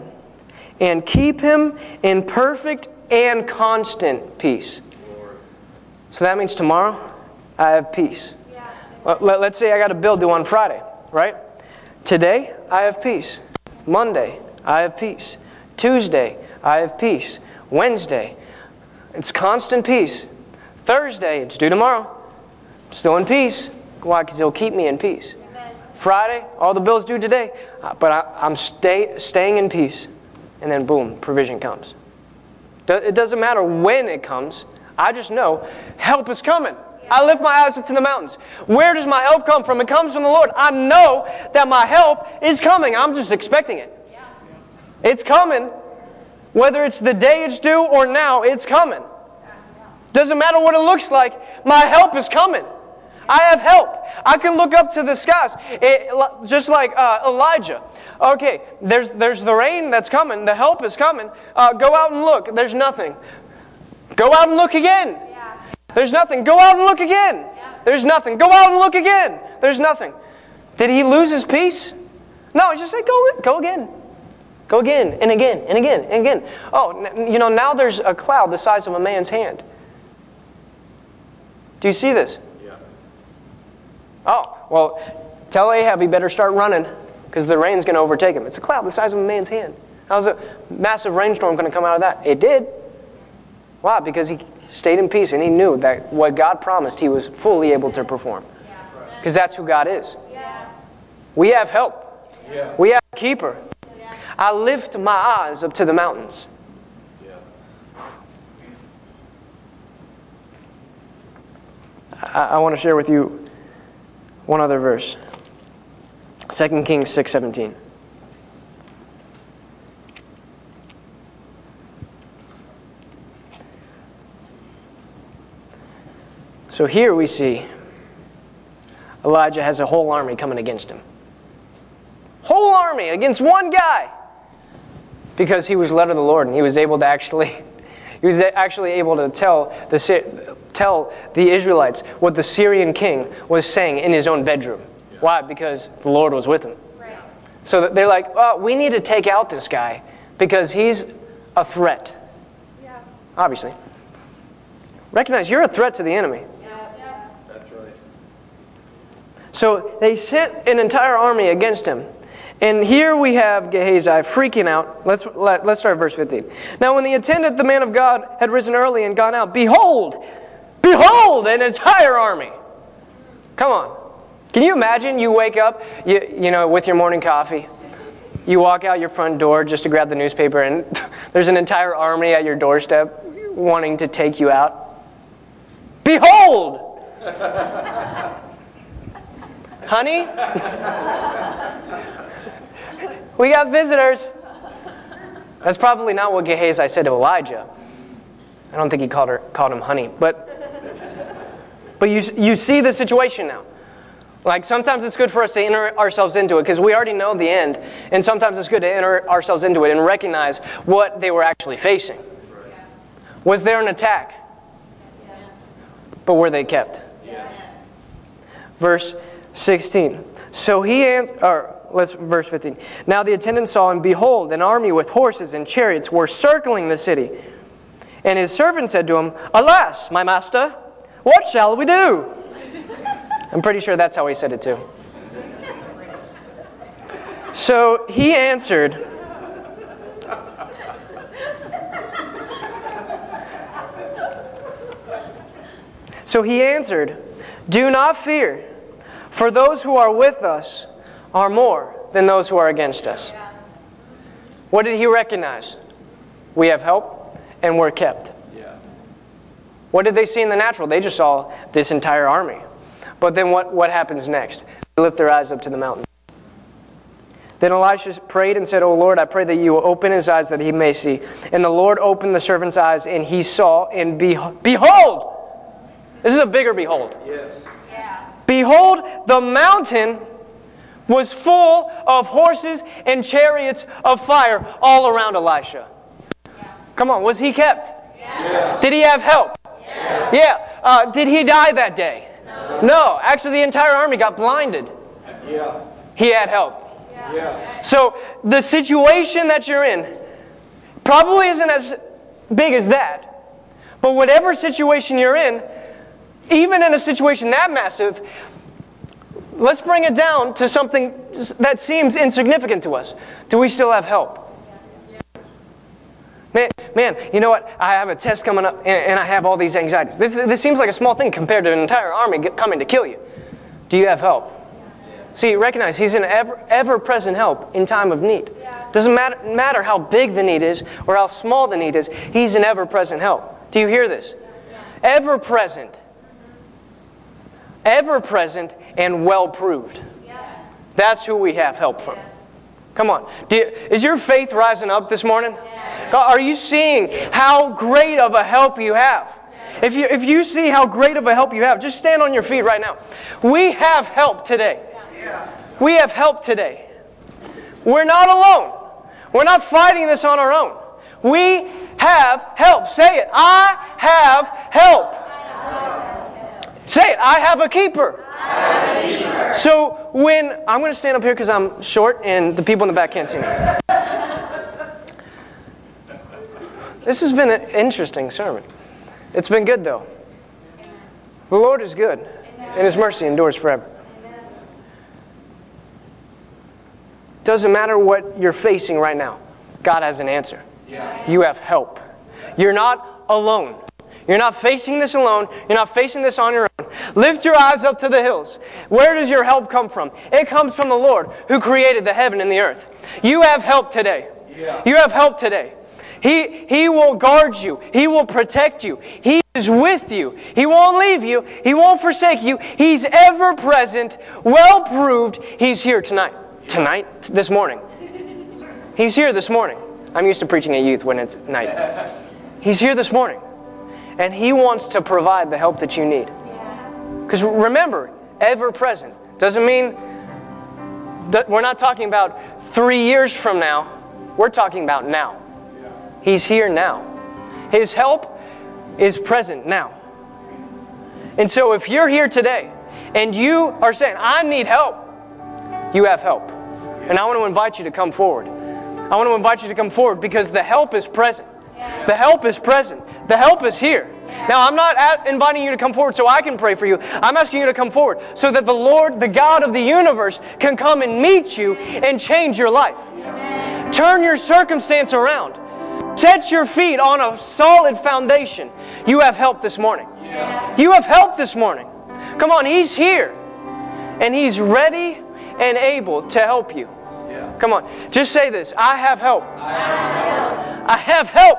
A: and keep him in perfect and constant peace. So that means tomorrow I have peace.
B: Yeah.
A: Let- let- Let's say I got a bill due on Friday, right? Today, I have peace. Monday, I have peace. Tuesday, I have peace. Wednesday, it's constant peace. Thursday, it's due tomorrow. Still in peace. Why? Because He'll keep me in peace.
B: Amen.
A: Friday, all the bills due today, uh, but I, I'm stay, staying in peace. And then, boom, provision comes. It doesn't matter when it comes. I just know help is coming. I lift my eyes up to the mountains. Where does my help come from? It comes from the Lord. I know that my help is coming. I'm just expecting it. It's coming. Whether it's the day it's due or now, it's coming. Doesn't matter what it looks like, my help is coming. I have help. I can look up to the skies, It- just like uh, Elijah. Okay, there's, there's the rain that's coming, the help is coming. Uh, go out and look. There's nothing. Go out and look again. There's nothing. Go out and look again. There's nothing. Go out and look again. There's nothing. Did he lose his peace? No, he just said, go, go again. Go again and again and again and again. Oh, you know, now there's a cloud the size of a man's hand. Do you see this?
C: Yeah.
A: Oh, well, tell Ahab he better start running. because the rain's going to overtake him. It's a cloud the size of a man's hand. How's a massive rainstorm going to come out of that? It did. Why? Because he stayed in peace and he knew that what God promised he was fully able to perform. Because that's who God is. We have help. We have a keeper. I lift my eyes up to the mountains. I, I want to share with you one other verse. 2 Kings 6:17. So here we see Elijah has a whole army coming against him. Whole army against one guy. Because he was led of the Lord and he was able to actually (laughs) he was actually able to tell the tell the Israelites what the Syrian king was saying in his own bedroom. Why? Because the Lord was with him. Right. So they're like, oh, we need to take out this guy because he's a threat. Yeah. Obviously. Recognize you're a threat to the enemy. So they sent an entire army against him. And here we have Gehazi freaking out. Let's, let, let's start verse 15. Now, when the attendant, the man of God, had risen early and gone out, behold, behold, an entire army. Come on. Can you imagine you wake up, you, you know, with your morning coffee? You walk out your front door just to grab the newspaper, and (laughs) there's an entire army at your doorstep wanting to take you out. Behold! Honey? we got visitors. That's probably not what Gehazi said to Elijah. I don't think he called, her, called him honey. But, but you, you see the situation now. Like sometimes it's good for us to enter ourselves into it because we already know the end. And sometimes it's good to enter ourselves into it and recognize what they were actually facing. Was there an attack? But were they kept? Verse 16. So he answered, or let's verse 15. Now the attendant saw, and behold, an army with horses and chariots were circling the city. And his servant said to him, Alas, my master, what shall we do? I'm pretty sure that's how he said it too. So he answered, So he answered, Do not fear. For those who are with us are more than those who are against us. What did he recognize? We have help and we're kept. What did they see in the natural? They just saw this entire army. But then what, what happens next? They lift their eyes up to the mountain. Then Elisha prayed and said, O Lord, I pray that you will open his eyes that he may see. And the Lord opened the servant's eyes, and he saw, and behold! This is a bigger behold. Yes. Behold, the mountain was full of horses and chariots of fire all around Elisha. Yeah. Come on, was he kept? Yeah. Did he have help? Yeah. yeah. Uh, did he die that day? No. no. Actually, the entire army got blinded. Yeah. He had help. Yeah. So the situation that you're in probably isn't as big as that. But whatever situation you're in, even in a situation that massive, let's bring it down to something that seems insignificant to us. Do we still have help? Man, man, you know what? I have a test coming up and, and I have all these anxieties. This, this seems like a small thing compared to an entire army coming to kill you. Do you have help? See, recognize He's an ever, ever present help in time of need. Doesn't matter, matter how big the need is or how small the need is, He's an ever present help. Do you hear this? Ever present ever present, and well proved. That's who we have help from. Come on. You, is your faith rising up this morning? Are you seeing how great of a help you have? If you, if you see how great of a help you have, just stand on your feet right now. We have help today. We have help today. We're not alone. We're not fighting this on our own. We have help. Say it. I have help. Say it. I have a keeper. Have a keeper. So when I'm going to stand up here because I'm short and the people in the back can't see me. this has been an interesting sermon. It's been good though. The Lord is good, and His mercy endures forever. Doesn't matter what you're facing right now, God has an answer. You have help. You're not alone. You're not facing this alone. You're not facing this on your own. Lift your eyes up to the hills. Where does your help come from? It comes from the Lord who created the heaven and the earth. You have help today. You have help today. He, he will guard you. He will protect you. He is with you. He won't leave you. He won't forsake you. He's ever present, well proved. He's here tonight. Tonight? This morning. He's here this morning. I'm used to preaching at youth when it's night. He's here this morning. And He wants to provide the help that you need. Because remember, ever present doesn't mean that we're not talking about three years from now. We're talking about now. He's here now. His help is present now. And so if you're here today and you are saying, I need help, you have help. And I want to invite you to come forward. I want to invite you to come forward because the help is present. The help is present. The help is here. Now, I'm not at, inviting you to come forward so I can pray for you. I'm asking you to come forward so that the Lord, the God of the universe, can come and meet you and change your life. Turn your circumstance around. Set your feet on a solid foundation. You have help this morning. You have help this morning. Come on, He's here. And He's ready and able to help you. Come on, just say this I have help. I have help.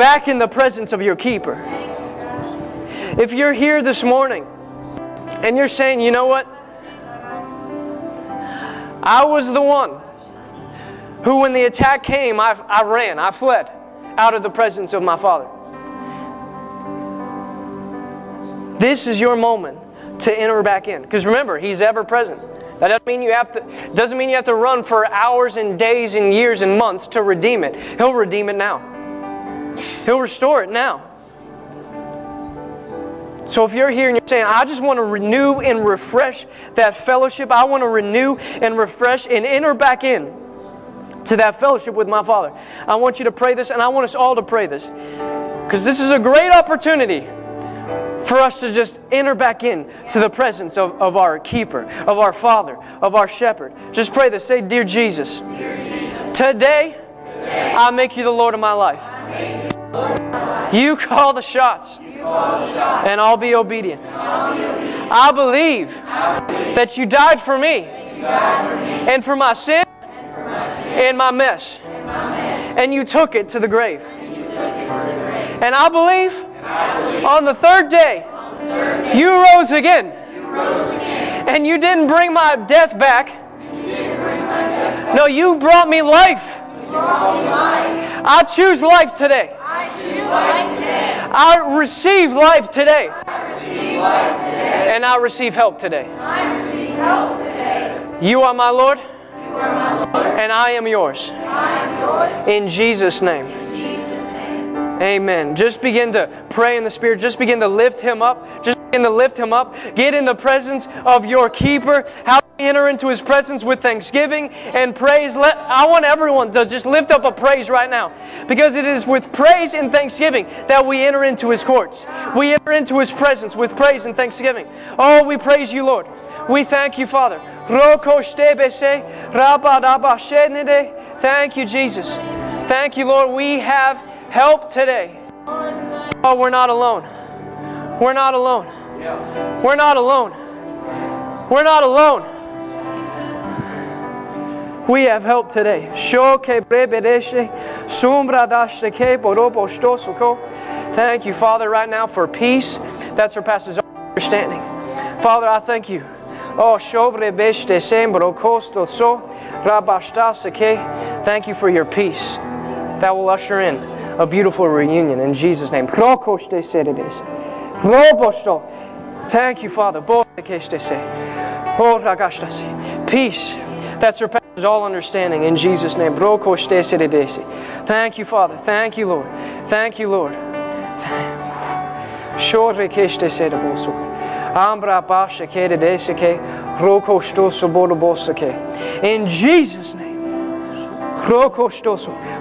A: back in the presence of your keeper. If you're here this morning and you're saying, you know what? I was the one who, when the attack came, I, I ran, I fled out of the presence of my Father. This is your moment to enter back in. Because remember, He's ever present. That doesn't mean you have to doesn't mean you have to run for hours and days and years and months to redeem it. He'll redeem it now. He'll restore it now. So if you're here and you're saying, I just want to renew and refresh that fellowship, I want to renew and refresh and enter back in to that fellowship with my Father. I want you to pray this, and I want us all to pray this. Because this is a great opportunity for us to just enter back in to the presence of, of our keeper, of our Father, of our shepherd. Just pray this. Say, Dear Jesus, Dear Jesus today, I make you the Lord of my life. You call the shots, and I'll be obedient. I, believe that you died for me and for my sin and my mess. And you took it to the grave. And I believe on the third day you rose again. And you didn't bring my death back. No, you brought me life. I choose life today. I receive life today. And I receive help today. You are my Lord. And I am yours. In Jesus' name. Amen. Just begin to pray in the Spirit. Just begin to lift Him up. Just begin to lift Him up. Get in the presence of your keeper. How enter into His presence with thanksgiving and praise. Let, I want everyone to just lift up a praise right now. Because it is with praise and thanksgiving that we enter into His courts. We enter into His presence with praise and thanksgiving. Oh, we praise you, Lord. We thank you, Father. Thank you, Jesus. Thank you, Lord. We have help today. Oh, we're not alone. We're not alone. We're not alone. We're not alone. We have help today. Thank you, Father, right now for peace that surpasses all understanding. Father, I thank you. Oh. Thank you for your peace that will usher in a beautiful reunion in Jesus' name. Thank you, Father. Peace that surpasses all understanding in Jesus' name. Thank you, Father. Thank you, Lord. Thank you, Lord. In Jesus' name.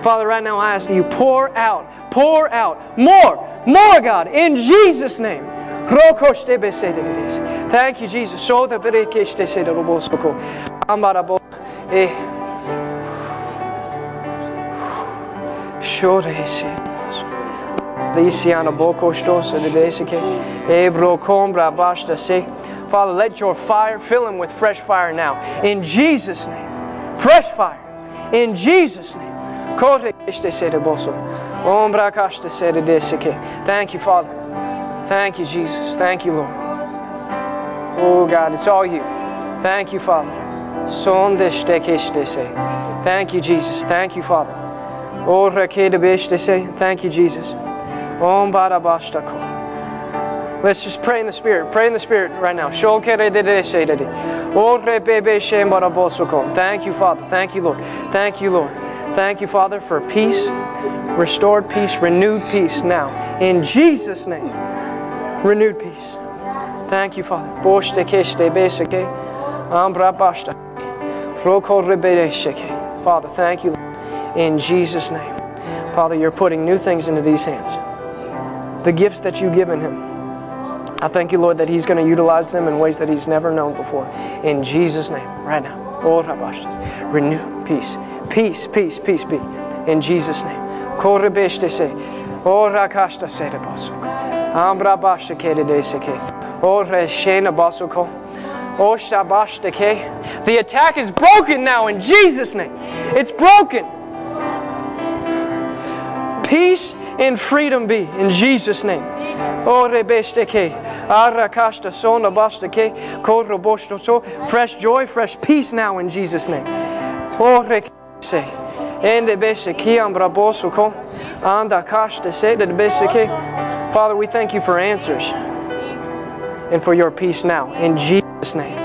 A: Father, right now I ask that you pour out, pour out more, more, God, in Jesus' name. Thank you, Jesus. Eh. Shore sede. Lisiana boko stosa de deseke. Ebro combra basta se. Father, let your fire fill him with fresh fire now. In Jesus' name. Fresh fire. In Jesus' name. Thank you, Father. Thank you, Jesus. Thank you, Lord. Oh, God, it's all you. Thank you, Father. Thank you, Jesus. Thank you, Father. Thank you, Jesus. Let's just pray in the Spirit. Pray in the Spirit right now. Thank you, Father. Thank you, Lord. Thank you, Lord. Thank you, Father, for peace, restored peace, renewed peace now. In Jesus' name, renewed peace. Thank you, Father. Father, thank you, In Jesus' name. Father, you're putting new things into these hands. The gifts that you've given him. I thank you, Lord, that he's going to utilize them in ways that he's never known before. In Jesus' name, right now. Renew peace. Peace, peace, peace be. In Jesus' name. Ambra Bashake de Seke. Oh, Reshena Basuko. The attack is broken now in Jesus' name. It's broken. Peace and freedom be in Jesus' name. Fresh joy, fresh peace now in Jesus' name. Father, we thank you for answers and for your peace now in Jesus' name.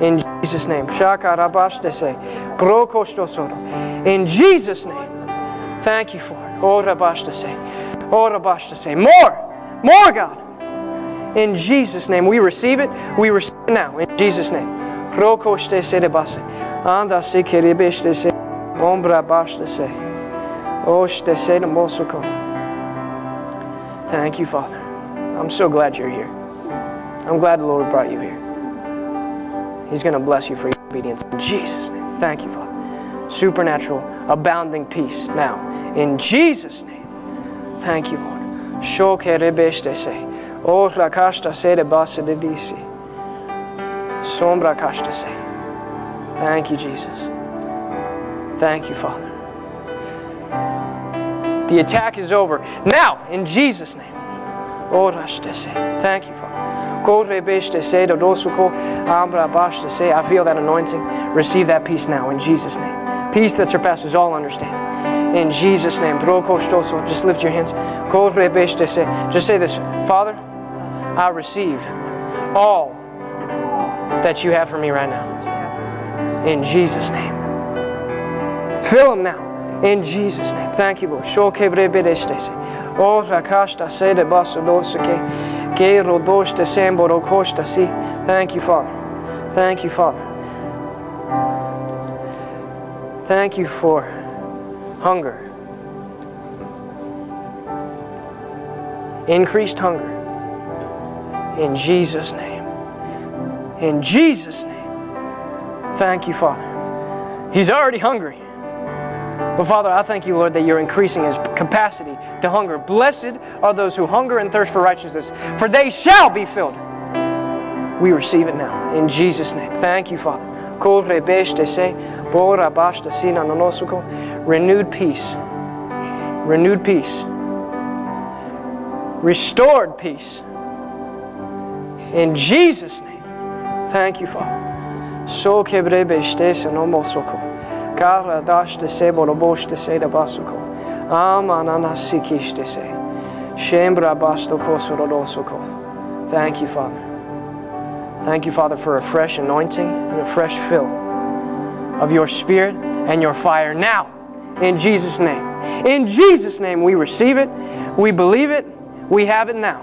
A: In Jesus' name. In Jesus' name. Thank you for it. Oh, rabashtese. More. More, God. In Jesus' name, we receive it. We receive it now. In Jesus' name. Anda se keribeste se. Ombra. Thank you, Father. I'm so glad you're here. I'm glad the Lord brought you here. He's going to bless you for your obedience. In Jesus' name. Thank you, Father. Supernatural, abounding peace now. In Jesus' name. Thank you, Lord. Shoke rebeste se. O rakashta se de disi. Sombra kashta se. Thank you, Jesus. Thank you, Father. The attack is over. Now, in Jesus' name. Thank you, I feel that anointing. Receive that peace now in Jesus' name. Peace that surpasses all understanding. In Jesus' name. Just lift your hands. Just say this Father, I receive all that you have for me right now. In Jesus' name. Fill them now. In Jesus' name. Thank you, Lord. Oh, rakashta se de basodosake. Ke rodoshte semboro koshta si. Thank you, Father. Thank you, Father. Thank you for hunger. Increased hunger. In Jesus' name. In Jesus' name. Thank you, Father. He's already hungry. But Father, I thank you, Lord, that you're increasing his capacity to hunger. Blessed are those who hunger and thirst for righteousness, for they shall be filled. We receive it now. In Jesus' name. Thank you, Father. Renewed peace. Renewed peace. Restored peace. In Jesus' name. Thank you, Father. So. Kara dashte se boroboshte se da basuko. Amanana sikishte se. Shembra basto kosorodosoko. Thank you, Father. Thank you, Father, for a fresh anointing and a fresh fill of your spirit and your fire now. In Jesus' name. In Jesus' name, we receive it, we believe it, we have it now.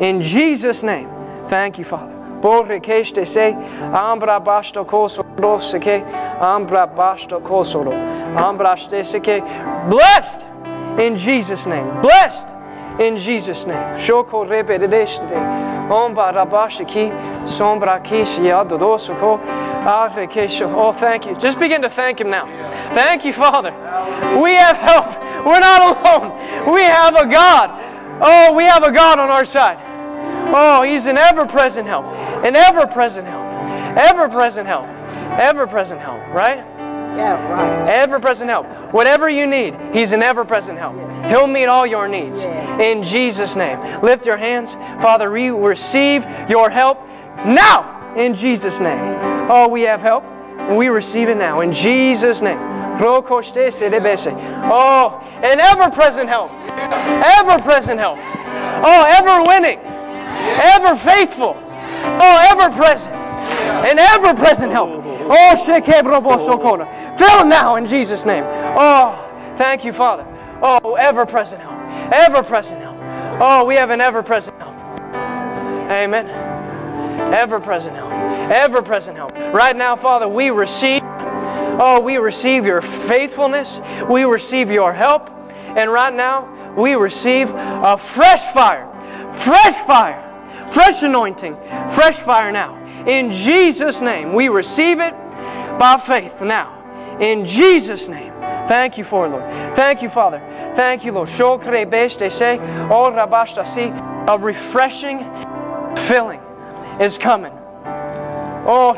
A: In Jesus' name. Thank you, Father. Borrekeshte se, ambra basto kosoro seke, ambra basto kosoro, ambra seke. Blessed in Jesus' name. Blessed in Jesus' name. Shoko repedeshte, omba rabashiki, sombra kishi adodosoko, arekesho. Oh, thank you. Just begin to thank Him now. Thank you, Father. We have help. We're not alone. We have a God. Oh, we have a God on our side. Oh, He's an ever present help. An ever present help. Ever present help. Ever present help, right?
D: Yeah, right.
A: Ever present help. Whatever you need, He's an ever present help.
D: Yes.
A: He'll meet all your needs.
D: Yes.
A: In Jesus' name. Lift your hands. Father, we receive your help now. In Jesus' name. Oh, we have help. We receive it now. In Jesus' name. Oh, an ever present help. Ever present help. Oh, ever winning. Ever faithful. Oh, ever present. An ever present help. Oh, shekebrobo Fill now in Jesus' name. Oh, thank you, Father. Oh, ever present help. Ever present help. Oh, we have an ever present help. Amen. Ever present help. Ever present help. Right now, Father, we receive. Oh, we receive your faithfulness. We receive your help. And right now, we receive a fresh fire. Fresh fire. Fresh anointing. Fresh fire now. In Jesus' name, we receive it by faith now. In Jesus' name. Thank you for it, Lord. Thank you, Father. Thank you, Lord. A refreshing filling is coming. Oh.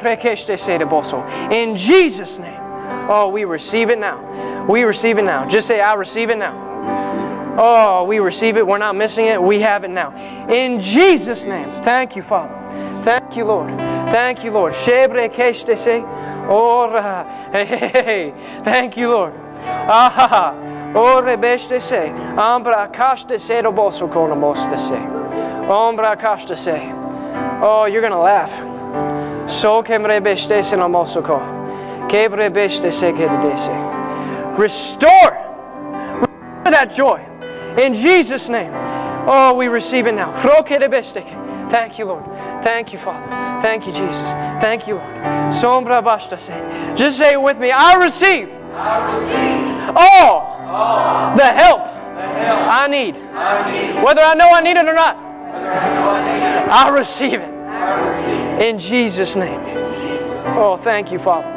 A: In Jesus' name. Oh, we receive it now. We receive it now. Just say, I receive it now. Oh, we receive it. We're not missing it. We have it now. In Jesus' name. Thank you, Father. Thank you, Lord. Thank you, Lord. Shebre keshte se. Oh, (laughs) hey. Thank you, Lord. Ah, oh, rebeshte se. Ambra kashte se do boso se. Ombra kashte se. Oh, you're going to laugh. So kemrebeshte se no moso ko. Kebrebeshte se kedese. Restore that joy. In Jesus' name. Oh, we receive it now. Thank you, Lord. Thank you, Father. Thank you, Jesus. Thank you, Lord. Sombra basta se. Just say it with me. I receive, I receive. all, the help, I, need. Whether I know I need it or not. I receive it. In Jesus' name. Oh, thank you, Father.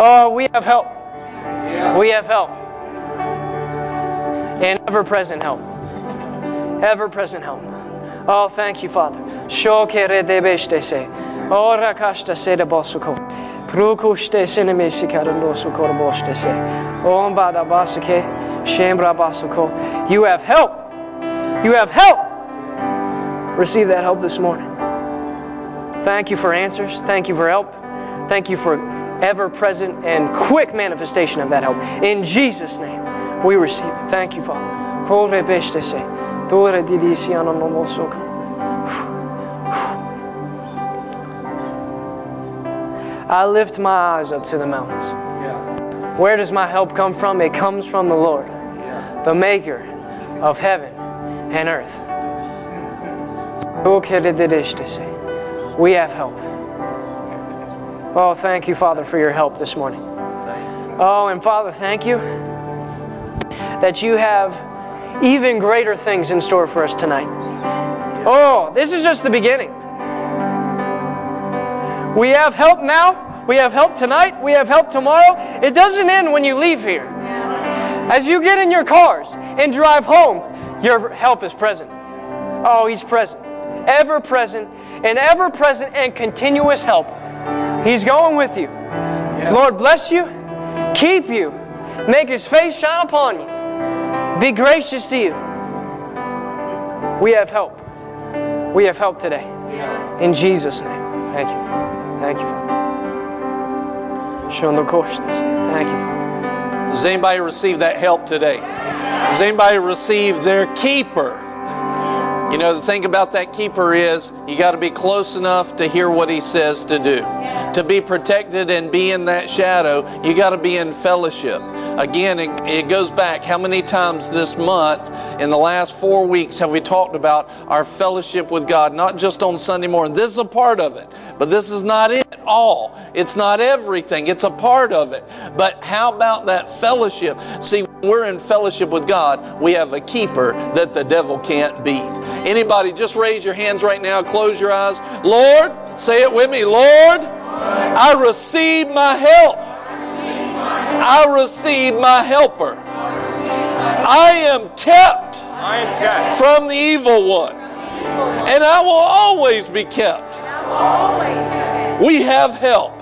A: Oh, we have help. We have help. And ever present help. Ever present help. Oh, thank you, Father. Ora kashta sede bosuko. Prukushte sinemesikarandosukor bostese. Ombada basake. Shembra basuko. You have help. You have help. Receive that help this morning. Thank you for answers. Thank you for help. Thank you for ever present and quick manifestation of that help. In Jesus' name, we receive it. Thank you, Father. Kore beshte se. Dore didisi anonomosoko. I lift my eyes up to the mountains. Where does my help come from? It comes from the Lord, the maker of heaven and earth. Mm-hmm. We have help. Oh, thank you, Father, for your help this morning. Oh, and Father, thank you that you have even greater things in store for us tonight. Oh, this is just the beginning. We have help now. We have help tonight. We have help tomorrow. It doesn't end when you leave here. As you get in your cars and drive home, your help is present. Oh, He's present. Ever present and ever present and continuous help. He's going with you. Lord bless you, keep you, make His face shine upon you, be gracious to you. We have help. We have help today. In Jesus' name. Thank you. Thank you, Father. Shondo Kostas. Thank you.
E: Does anybody receive that help today? Does anybody receive their keeper?
D: You know, the thing about that keeper is you got to be close enough to hear what he says to do. To be protected and be in that shadow, you got to be in fellowship. Again, it, it goes back how many times this month, in the last four weeks, have we talked about our fellowship with God? Not just on Sunday morning. This is a part of it, but this is not it all. It's not everything, it's a part of it. But how about that fellowship? See, when we're in fellowship with God, we have a keeper that the devil can't beat. Anybody, just raise your hands right now, close your eyes. Lord, say it with me. Lord, I receive my help. I receive my helper. I am kept
A: I am kept.
D: from the evil one, and I will always be kept. We have help.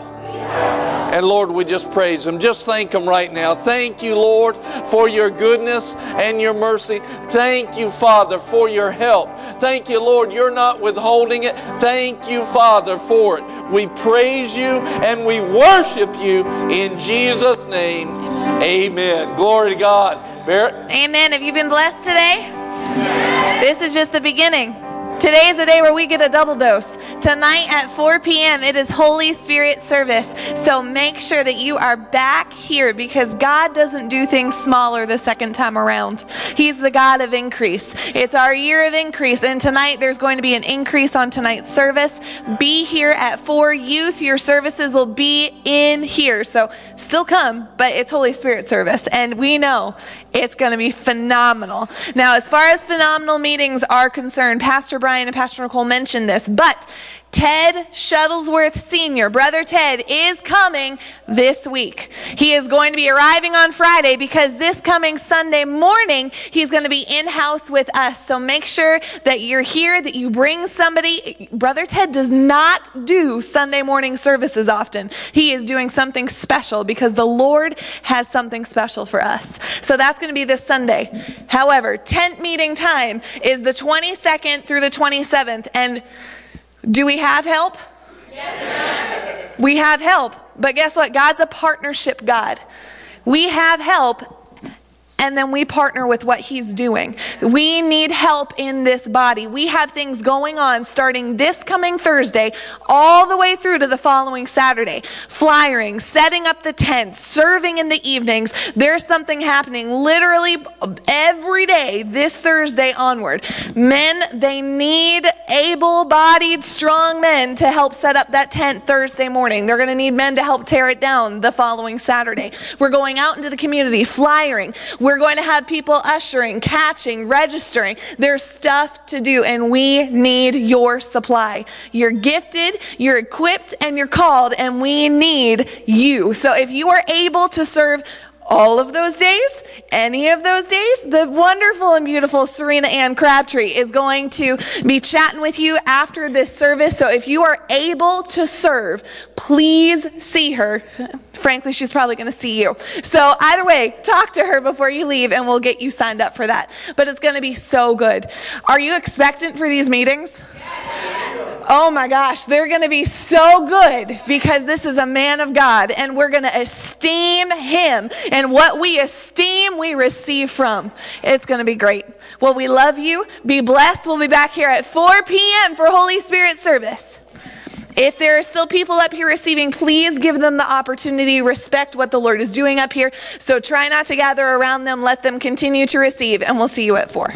D: And Lord, we just praise Him. Just thank Him right now. Thank you, Lord, for your goodness and your mercy. Thank you, Father, for your help. Thank you, Lord, you're not withholding it. Thank you, Father, for it. We praise you and we worship you in Jesus' name. Amen. Glory to God. Barrett?
E: Amen. Have you been blessed today? This is just the beginning. Today is the day where we get a double dose. Tonight at 4 p.m., it is Holy Spirit service. So make sure that you are back here because God doesn't do things smaller the second time around. He's the God of increase. It's our year of increase. And tonight there's going to be an increase on tonight's service. Be here at 4 Youth. Your services will be in here. So still come, but it's Holy Spirit service. And we know it's going to be phenomenal. Now, as far as phenomenal meetings are concerned, Pastor Brian and Pastor Nicole mentioned this, but Ted Shuttlesworth Sr., Brother Ted, is coming this week. He is going to be arriving on Friday because this coming Sunday morning, he's going to be in house with us. So make sure that you're here, that you bring somebody. Brother Ted does not do Sunday morning services often. He is doing something special because the Lord has something special for us. So that's going to be this Sunday. However, tent meeting time is the 22nd through the 27th. And do we have help? Yes. We have help. But guess what? God's a partnership God. We have help and then we partner with what he's doing. We need help in this body. We have things going on starting this coming Thursday all the way through to the following Saturday. Flyering, setting up the tents, serving in the evenings. There's something happening literally every day this Thursday onward. Men, they need able-bodied, strong men to help set up that tent Thursday morning. They're going to need men to help tear it down the following Saturday. We're going out into the community, flyering. We're going to have people ushering, catching, registering. There's stuff to do, and we need your supply. You're gifted, you're equipped, and you're called, and we need you. So if you are able to serve all of those days, any of those days, the wonderful and beautiful Serena Ann Crabtree is going to be chatting with you after this service. So if you are able to serve, please see her. (laughs) Frankly, she's probably going to see you. So either way, talk to her before you leave and we'll get you signed up for that. But it's going to be so good. Are you expectant for these meetings? Oh my gosh, they're going to be so good because this is a man of God and we're going to esteem him. And what we esteem, we receive from. It's going to be great. Well, we love you. Be blessed. We'll be back here at 4 p.m. for Holy Spirit service. If there are still people up here receiving, please give them the opportunity. Respect what the Lord is doing up here. So try not to gather around them. Let them continue to receive, and we'll see you at 4.